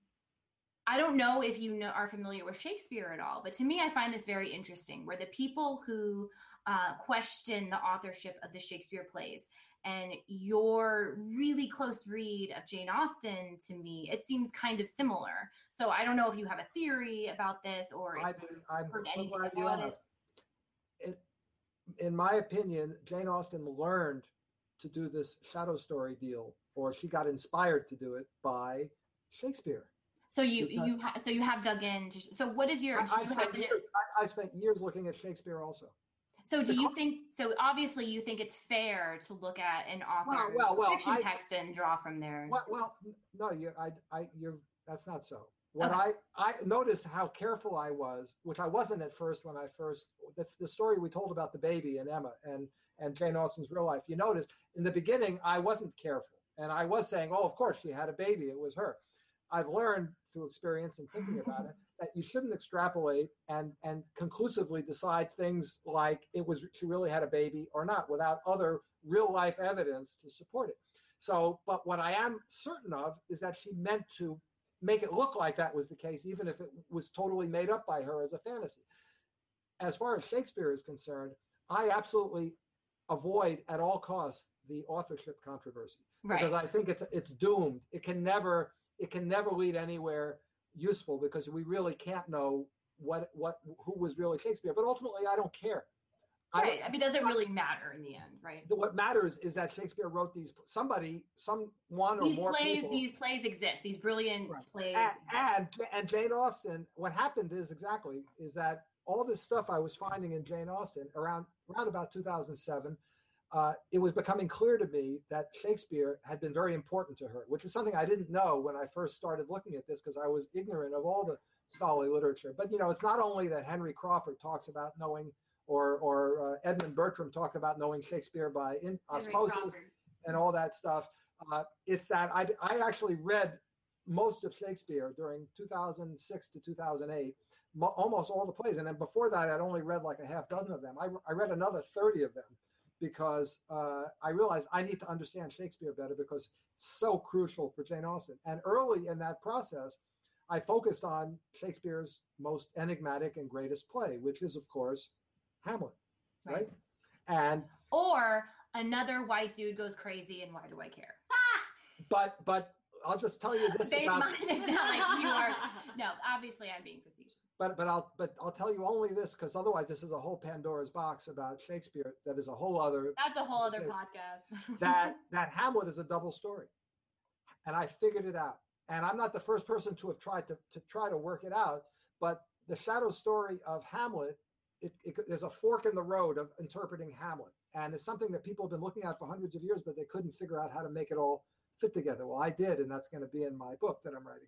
I don't know if you know, are familiar with Shakespeare at all, but to me, I find this very interesting where the people who uh, question the authorship of the Shakespeare plays and your really close read of Jane Austen to me, it seems kind of similar. So I don't know if you have a theory about this or I do. I'm so glad you asked. It. in my opinion, Jane Austen learned to do this shadow story deal, or she got inspired to do it by Shakespeare. So you because you ha- so you have dug into. So what is your? I, I spent years. I, I spent years looking at Shakespeare also. So do you think so obviously you think it's fair to look at an author's well, well, well, fiction text and draw from there? Well, well no, you I I you're that's not so. What okay. I I noticed how careful I was, which I wasn't at first when I first the, the story we told about the baby and Emma and and Jane Austen's real life. You noticed in the beginning I wasn't careful and I was saying, "Oh, of course she had a baby, it was her." I've learned through experience and thinking about it that you shouldn't extrapolate and and conclusively decide things like it was she really had a baby or not without other real life evidence to support it. So, but what I am certain of is that she meant to make it look like that was the case, even if it was totally made up by her as a fantasy. As far as Shakespeare is concerned, I absolutely avoid at all costs the authorship controversy right. because I think it's it's doomed. It can never it can never lead anywhere useful because we really can't know what what who was really Shakespeare. But ultimately, I don't care. Right. I, I mean, does it really matter in the end, right? What matters is that Shakespeare wrote these. Somebody, some one these or more plays, people, These plays exist. These brilliant right. plays. And, and, and Jane Austen. What happened is exactly is that all this stuff I was finding in Jane Austen around around about 2007 uh, it was becoming clear to me that Shakespeare had been very important to her, which is something I didn't know when I first started looking at this because I was ignorant of all the scholarly literature. But you know, it's not only that Henry Crawford talks about knowing, or or uh, Edmund Bertram talk about knowing Shakespeare by in, osmosis and all that stuff. Uh, it's that I I actually read most of Shakespeare during 2006 to 2008, mo- almost all the plays, and then before that I'd only read like a half dozen of them. I, I read another 30 of them because uh, I realized I need to understand Shakespeare better because it's so crucial for Jane Austen. And early in that process, I focused on Shakespeare's most enigmatic and greatest play, which is, of course, Hamlet. Right. right? And or another white dude goes crazy, and why do I care? But but I'll just tell you this about mine is not like you are. No, obviously I'm being facetious. But but I'll but I'll tell you only this because otherwise this is a whole Pandora's box about Shakespeare that is a whole other. That's a whole other podcast. that that Hamlet is a double story, and I figured it out. And I'm not the first person to have tried to to try to work it out. But the shadow story of Hamlet, it, it, there's a fork in the road of interpreting Hamlet, and it's something that people have been looking at for hundreds of years, but they couldn't figure out how to make it all fit together. Well, I did, and that's going to be in my book that I'm writing.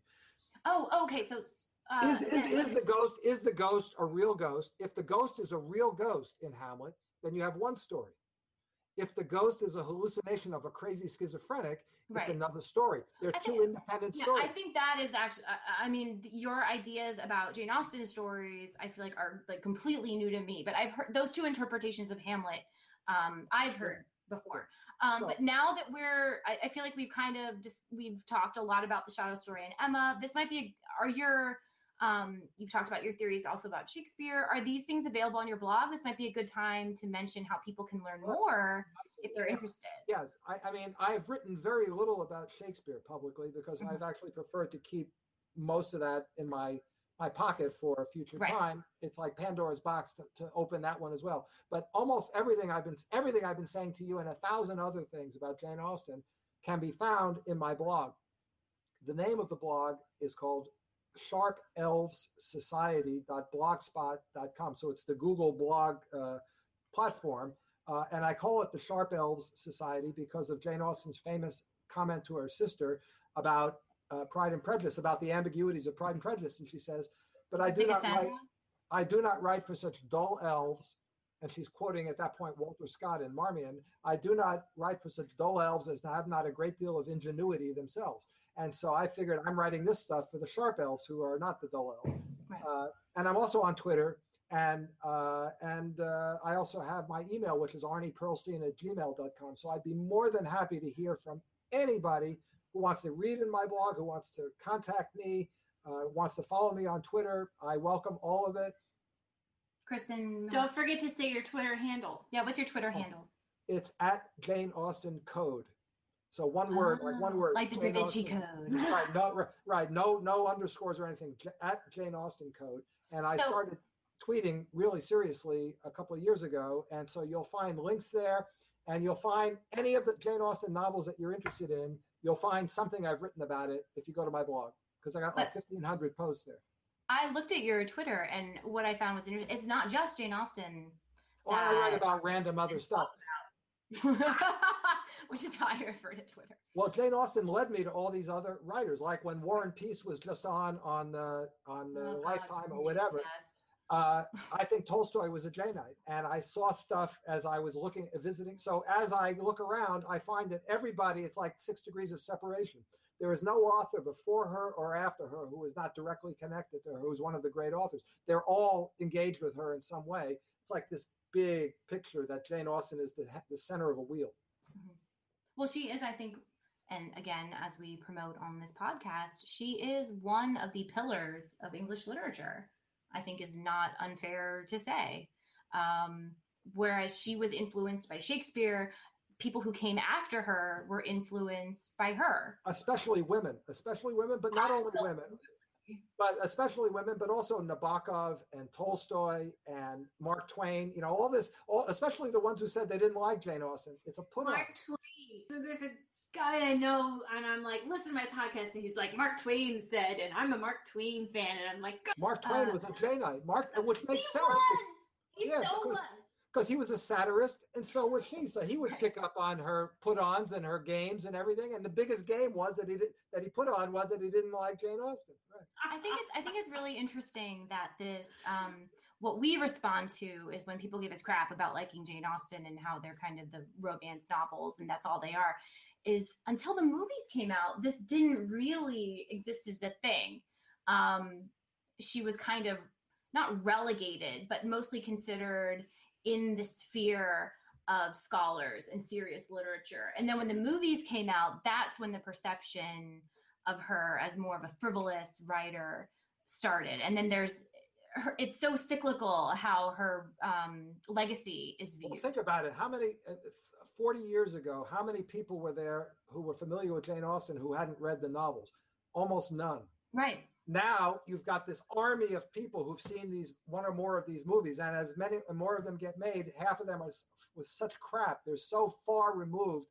Oh, okay. So uh, is, is, is the ghost is the ghost a real ghost? If the ghost is a real ghost in Hamlet, then you have one story. If the ghost is a hallucination of a crazy schizophrenic, right. it's another story. They're I two think, independent yeah, stories. I think that is actually. I mean, your ideas about Jane Austen stories, I feel like are like completely new to me. But I've heard those two interpretations of Hamlet. Um, I've heard before. Um, so, but now that we're, I, I, feel like we've kind of just we've talked a lot about the shadow story and Emma. This might be. Are your um, you've talked about your theories also about Shakespeare. Are these things available on your blog? This might be a good time to mention how people can learn more if they're interested. Yes, I, I mean, I've written very little about Shakespeare publicly because mm-hmm. I've actually preferred to keep most of that in my my pocket for a future right. time. It's like Pandora's box to, to open that one as well. But almost everything I've been everything I've been saying to you and a thousand other things about Jane Austen can be found in my blog. The name of the blog is called sharpelvessociety.blogspot.com. So it's the Google blog uh, platform. Uh, and I call it the Sharp Elves Society because of Jane Austen's famous comment to her sister about uh, Pride and Prejudice, about the ambiguities of Pride and Prejudice. And she says, But I do not write. I do not write for such dull elves and she's quoting at that point Walter Scott in Marmion. I do not write for such dull elves as have not a great deal of ingenuity themselves. And so I figured I'm writing this stuff for the sharp elves who are not the dull elves. Right. Uh, and I'm also on Twitter. And uh, and uh, I also have my email, which is arnieperlstein at gmail.com. So I'd be more than happy to hear from anybody who wants to read in my blog, who wants to contact me, uh, wants to follow me on Twitter. I welcome all of it. Kristen, Don't forget to say your Twitter handle. yeah, what's your Twitter Oh. handle? It's at Jane Austen Code. So one ah, word, like one word. like the Da Jane Vinci Austen- Code. right no right no no underscores or anything at jane austen code and i So- started tweeting really seriously a couple of years ago and so you'll find links there and you'll find any of the jane austen novels that you're interested in you'll find something i've written about it if you go to my blog because i got like 1500 posts there I looked at your Twitter, and what I found was interesting. It's not just Jane Austen, well, i write about random other stuff which is how I refer to Twitter. well jane austen led me to all these other writers like when war and peace was just on on the on the Oh, God, lifetime or whatever uh, I think Tolstoy was a Janeite, and I saw stuff as I was looking visiting. So as I look around, I find that everybody it's like six degrees of separation. There is no author before her or after her who is not directly connected to her, who is one of the great authors. They're all engaged with her in some way. It's like this big picture that Jane Austen is the the center of a wheel. Well, she is, I think, and again, as we promote on this podcast, she is one of the pillars of English literature. I think is not unfair to say. Um, whereas she was influenced by Shakespeare, people who came after her were influenced by her. especially women, especially women, but not only women, but especially women, but also Nabokov and Tolstoy and Mark Twain. You know, all this, all, especially the ones who said they didn't like Jane Austen. It's a put. Mark Twain. So there's a guy I know, and I'm like, listen to my podcast, and he's like, Mark Twain said, and I'm a Mark Twain fan, and I'm like, Mark Twain Uh, was a Janeite. Mark, which he makes sense was. He Yeah, so because- was. because he was a satirist, and so was she. So he would pick up on her put-ons and her games and everything. And the biggest game was that he did, that he put on was that he didn't like Jane Austen. Right. I think it's I think it's really interesting that this um, what we respond to is when people give us crap about liking Jane Austen and how they're kind of the romance novels and that's all they are. Is until the movies came out, this didn't really exist as a thing. Um, she was kind of not relegated, but mostly considered in the sphere of scholars and serious literature. And then when the movies came out, that's when the perception of her as more of a frivolous writer started. And then there's her, it's so cyclical how her um, legacy is Well, viewed. think about it. How many, uh, 40 years ago, how many people were there who were familiar with Jane Austen who hadn't read the novels? Almost none. Right. Now you've got this army of people who've seen these one or more of these movies, and as many more of them get made, half of them are s- with such crap. They're so far removed,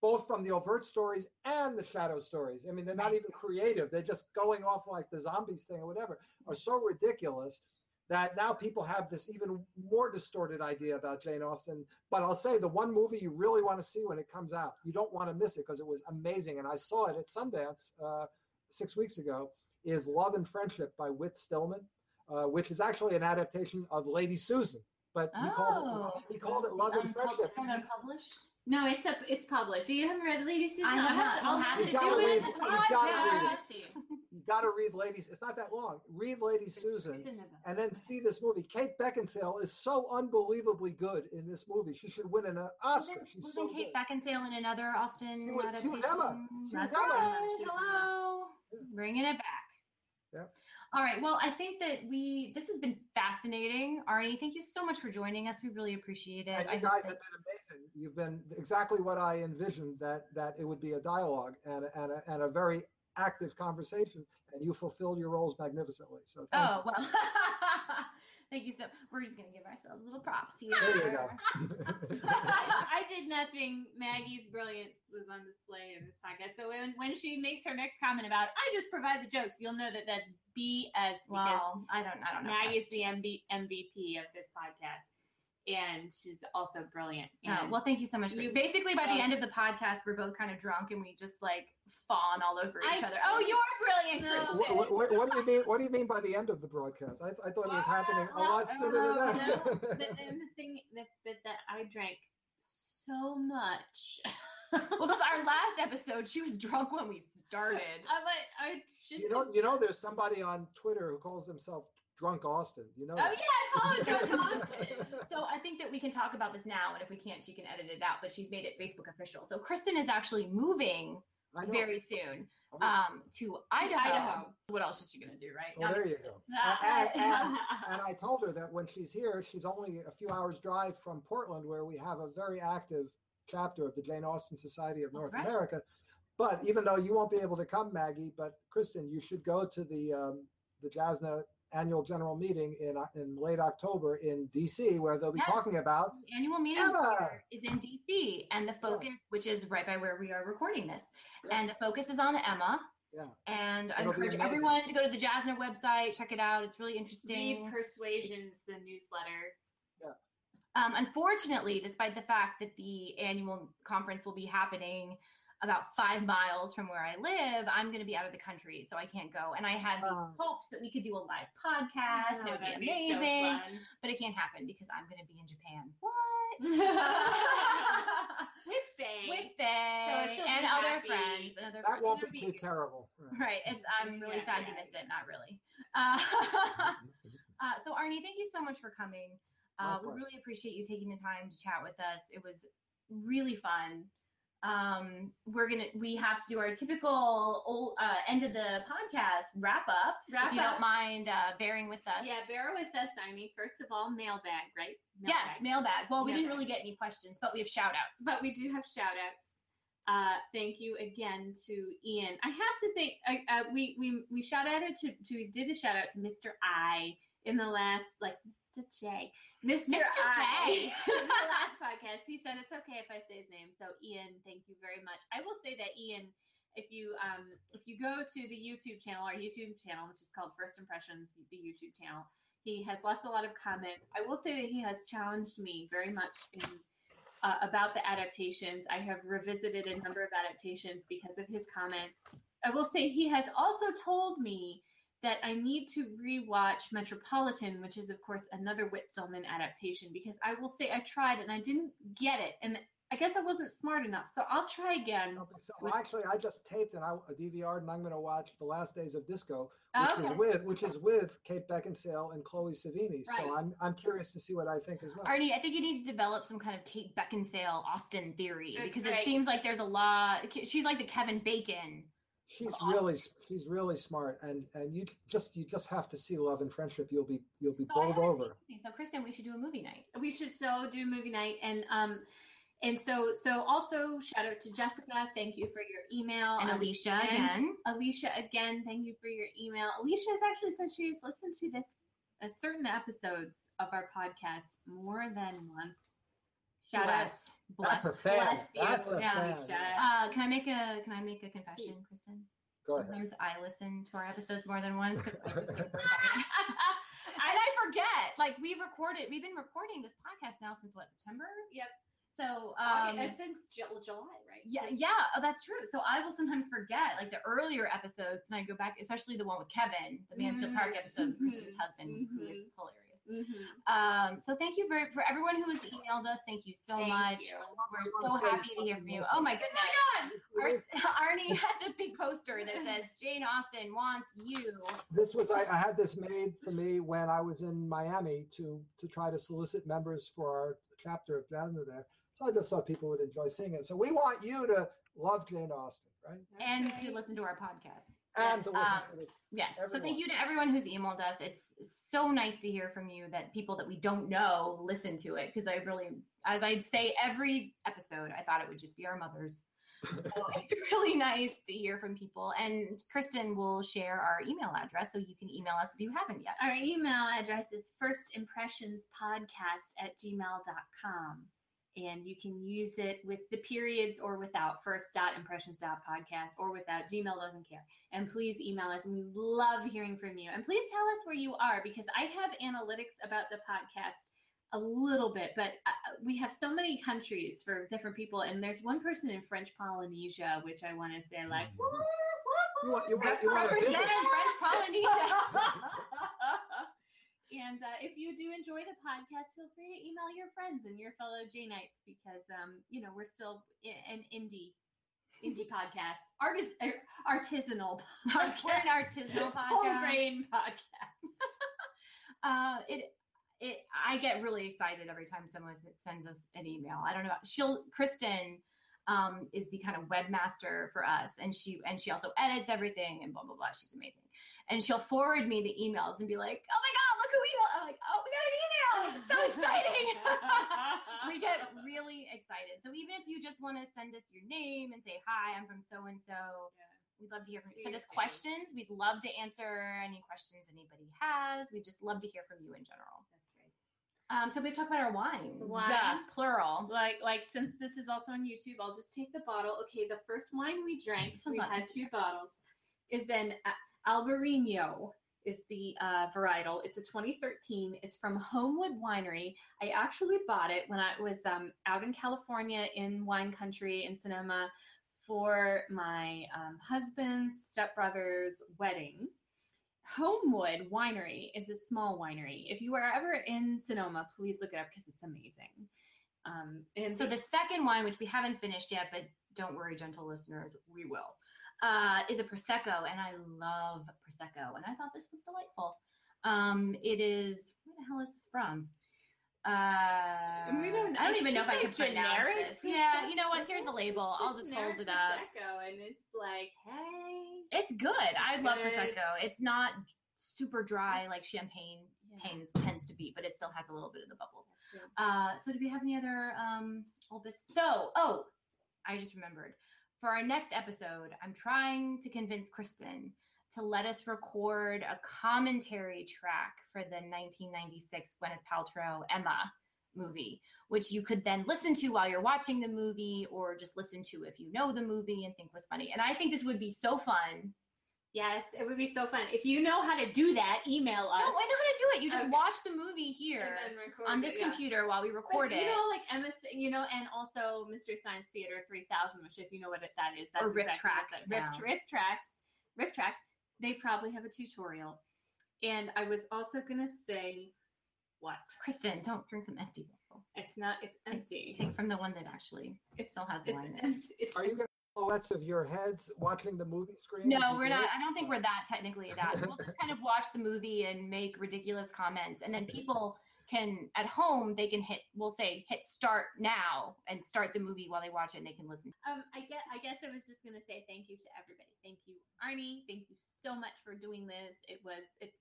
both from the overt stories and the shadow stories. I mean, they're not even creative. They're just going off like the zombies thing or whatever. Are so ridiculous that now people have this even more distorted idea about Jane Austen. But I'll say the one movie you really want to see when it comes out, you don't want to miss it because it was amazing. And I saw it at Sundance uh, six weeks ago. Is Love and Friendship by Whit Stillman, uh, which is actually an adaptation of Lady Susan. But he called Oh. it he called it Love and Friendship. Unpublished? No, it's a, it's published. You haven't read Lady Susan? I have I'll not. to- I'll have have to do it. You gotta read it. podcast. You got to read Ladies. It's not that long. Read Lady Susan. And then see this movie. Kate Beckinsale is so unbelievably good in this movie. She should win an Oscar. Wasn't, She's wasn't so Kate good. Beckinsale in another Austen She was- she adaptation? was Emma. She was Emma. She was Hello. Bringing it back. Yeah. All right. Well, I think that we this has been fascinating, Arnie. Thank you so much for joining us. We really appreciate it. And you guys have been amazing. You've been exactly what I envisioned that that it would be a dialogue and a- and a, and a very active conversation, and you fulfilled your roles magnificently. So thank Oh well. Thank you so. We're just gonna give ourselves little props here. there you go. I did nothing. Maggie's brilliance was on display in this podcast. So when, when she makes her next comment about, I just provide the jokes, you'll know that that's BS because Well, I don't. I don't know. if Maggie's the MB, MVP of this podcast. And she's also brilliant. Oh, well, thank you so much. You- Basically, by the Oh. end of the podcast, we're both kind of drunk and we just like fawn all over each I other. Oh, you're brilliant, No. Kristen. What, what, what do you mean? What do you mean by the end of the broadcast? I, I thought it was happening a lot sooner than that. but then the thing that, that, that I drank so much. Well, this is our last episode. She was drunk when we started. I, but I should. you know, you know, there's somebody on Twitter who calls himself Drunk Austin. You know? Oh that? yeah, I follow Drunk Austin. So I think that we can talk about this now, and if we can't, she can edit it out. But she's made it Facebook official. So Kristen is actually moving very soon um, to Idaho. Idaho. What else is she gonna do, right? well, I'm there you go. And, and, and I told her that when she's here, she's only a few hours drive from Portland, where we have a very active chapter of the Jane Austen Society of That's North right. America. But even though you won't be able to come, Maggie, but Kristen, you should go to the um, the JASNA annual general meeting in uh, in late October in DC, where they'll be Yes. talking about The annual meeting Emma. here is in DC, and the focus, which is right by where we are recording this, Yeah. and the focus is on Emma. Yeah. And I It'll be encourage everyone to go to the JASNA website, check it out. It's really interesting. Read Persuasions, the newsletter. Yeah. Um, unfortunately, despite the fact that the annual conference will be happening about five miles from where I live, I'm going to be out of the country, so I can't go. And I had these Oh. hopes that we could do a live podcast. Oh, it would that'd be be so amazing, but it can't happen because I'm going to be in Japan. What? With Faye. With Faye So and be other happy. friends and other that friends. won't be be- too terrible. Right. Right. It's I'm really Yeah, sad to yeah, miss yeah. it. Not really. Uh, uh, so Arnie, thank you so much for coming. Uh, we really appreciate you taking the time to chat with us. It was really fun. Um, we're gonna we have to do our typical old, uh, end of the podcast wrap up. Wrap if you up. don't mind uh, bearing with us. Yeah, bear with us, I mean, First of all, mailbag, right? Yes, Mailbag. mailbag. Well, we didn't really get any questions, but we have shout outs. But we do have shout outs. Uh, thank you again to Ian. I have to think. Uh, we we we shout out to, to we did a shout out to Mr. I in the last like Mr. J, Mr. Mr. I J. in the last podcast. He said it's okay if I say his name. So Ian, thank you very much. I will say that Ian, if you um if you go to the YouTube channel, our YouTube channel, which is called First Impressions, the YouTube channel, he has left a lot of comments. I will say that he has challenged me very much in uh, about the adaptations. I have revisited a number of adaptations because of his comment. I will say he has also told me that I need to rewatch Metropolitan, which is, of course, another Whit Stillman adaptation, because I will say I tried and I didn't get it. And I guess I wasn't smart enough. So I'll try again. Okay, so actually, I just taped and I uh, a DVR, and I'm going to watch the last days of Disco, which Okay. is with which is with Kate Beckinsale and Chloe Sevigny. Right. So I'm I'm curious to see what I think as well. Arnie, I think you need to develop some kind of Kate Beckinsale Austen theory That's because it seems like there's a lot. She's like the Kevin Bacon. She's Awesome. really she's really smart, and and you just you just have to see Love and Friendship. You'll be you'll be So bowled over. So, Kristen, we should do a movie night. we should so do movie night and um and so so also shout out to jessica thank you for your email And Um, Alicia and again. alicia again thank you for your email alicia has actually said she's listened to this uh, certain episodes of our podcast more than once shout out Bless. Bless. That's a fan. bless you. That's a Yeah, fan. Uh, can I make a Can I make a confession, Please. Kristen? Go ahead. Sometimes I listen to our episodes more than once because I just think they're and I forget. Like we've recorded, we've been recording this podcast now since what September. Yep. So Um, um, since July, right? Yeah, Just- yeah, oh, that's true. So I will sometimes forget like the earlier episodes, and I go back, especially the one with Kevin, the Mansfield Park Mhm, episode, with Kristen's mhm, husband, who is mhm. Hilarious. Mhm. Um, so thank you for for everyone who has emailed us. Thank you so Thank much. you. We're so happy to hear from you. Oh my goodness. Our, Arnie has a big poster that says Jane Austen wants you. This was I, I had this made for me when I was in Miami to to try to solicit members for our chapter of JASNA there. So I just thought people would enjoy seeing it. So we want you to love Jane Austen, right? and to listen to our podcast. And to listen Um, to the Yes. So thank you to everyone who's emailed us. It's so nice to hear from you that people that we don't know listen to it because I really, as I say every episode, I thought it would just be our mothers. So it's really nice to hear from people. And Kristen will share our email address so you can email us if you haven't yet. Our email address is firstimpressionspodcast at gmail.com. And you can use it with the periods or without first dot impressions dot podcast or without. Gmail doesn't care. And please email us. And we love hearing from you. And please tell us where you are because I have analytics about the podcast a little bit, but uh, we have so many countries for different people, and there's one person in French Polynesia, which I want to say like. You want, you want, you want Represent visit? French Polynesia. and uh, if you do enjoy the podcast, feel free to email your friends and your fellow Janeites because, um, you know, we're still an indie indie podcast, artist, er, artisanal We're an artisanal whole podcast. grain podcast. Uh, it it I get really excited every time someone sends us an email. I don't know. She'll Kristen um, is the kind of webmaster for us, and she and she also edits everything and blah blah blah. She's amazing, and she'll forward me the emails and be like, "Oh my god, look who emailed!" I'm like, "Oh, we got an email! It's so exciting!" we get really excited. So even if you just want to send us your name and say, "Hi, I'm from so and so," We'd love to hear from you. Send us questions. We'd love to answer any questions anybody has. We'd just love to hear from you in general. That's right. Um, so we talk about our wines. Wine. Uh, plural. Like, like since this is also on YouTube, I'll just take the bottle. Okay, the first wine we drank, we had two bottles, is an uh, Albarino is the uh, varietal. It's a 2013. It's from Homewood Winery. I actually bought it when I was um, out in California in wine country in Sonoma for my um, husband's stepbrother's wedding. Homewood Winery is a small winery. If you are ever in Sonoma, please look it up because it's amazing. Um, and So the second wine, which we haven't finished yet, but don't worry, gentle listeners, we will, uh, is a prosecco, and I love prosecco, and I thought this was delightful. Um, it is where the hell is this from? Uh, we don't. I don't even know if just I like can pronounce this. Yeah, you know what? Here's the label. It's I'll just hold it up. Prosecco, and it's like, hey, It's good. I love good. prosecco. It's not super dry Just- like champagne Yeah. tends tends to be, but it still has a little bit of the bubbles. Uh, so do we have any other um old bus- So, oh, I just remembered. For our next episode, I'm trying to convince Kristen to let us record a commentary track for the 1996 Gwyneth Paltrow Emma movie, which you could then listen to while you're watching the movie or just listen to if you know the movie and think was funny. And I think this would be so fun. Yes, it would be so fun if you know how to do that. Email us. No. I know how to do it. You just Okay. watch the movie here and then record on it, this yeah. computer while we But, record it. You know, like Emma, you know, and also Mystery Science Theater 3000, which if you know what it, that is, that's Or Riff exactly what Tracks that- Riff, now. RiffTrax, Riff Tracks. They probably have a tutorial. And I was also gonna say, what? Kristen, don't drink from empty bottle. It's not. It's Take- empty. Take from the one that actually it still has It's wine in it. empty. It's Are you going to silhouettes of your heads watching the movie screen? No, we're not. I don't think we're that technically that. We'll just kind of watch the movie and make ridiculous comments, and then people can at home they can hit. We'll say hit start now and start the movie while they watch it, and they can listen. Um, I guess I guess I was just gonna say thank you to everybody. Thank you, Arnie. Thank you so much for doing this. It was it,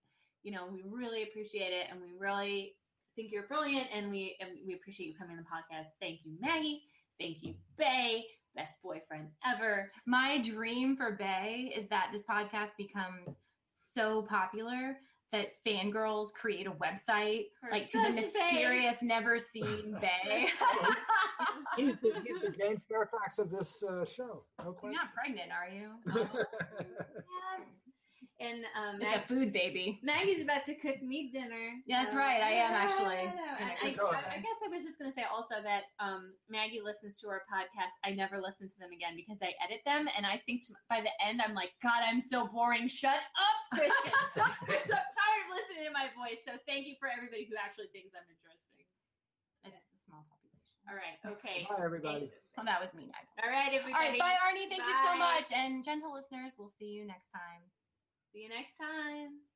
you know, we really appreciate it, and we really think you're brilliant, and we and we appreciate you coming on the podcast. Thank you, Maggie. Thank you, Bay. Best boyfriend ever. My dream for Bay is that this podcast becomes so popular that fangirls create a website For like to the Best Bae. mysterious, never seen Bay. He's the, he's the James Fairfax of this uh, show. No You're not pregnant, are you? Yes. And um, It's a food baby. Maggie's about to cook me dinner. Yeah, that's right. I am actually Yeah, I. I, I guess I was just going to say also that um, Maggie listens to our podcast. I never listen to them again because I edit them, and I think to, by the end I'm like, God, I'm so boring. Shut up, Kristen. so I'm tired of listening to my voice. So thank you for everybody who actually thinks I'm interesting. It's a small population. All right. Okay. Bye, everybody. Thanks. Well, that was me. I All right, All right, everybody. bye, Arnie. Thank you so much. And gentle listeners, we'll see you next time. See you next time.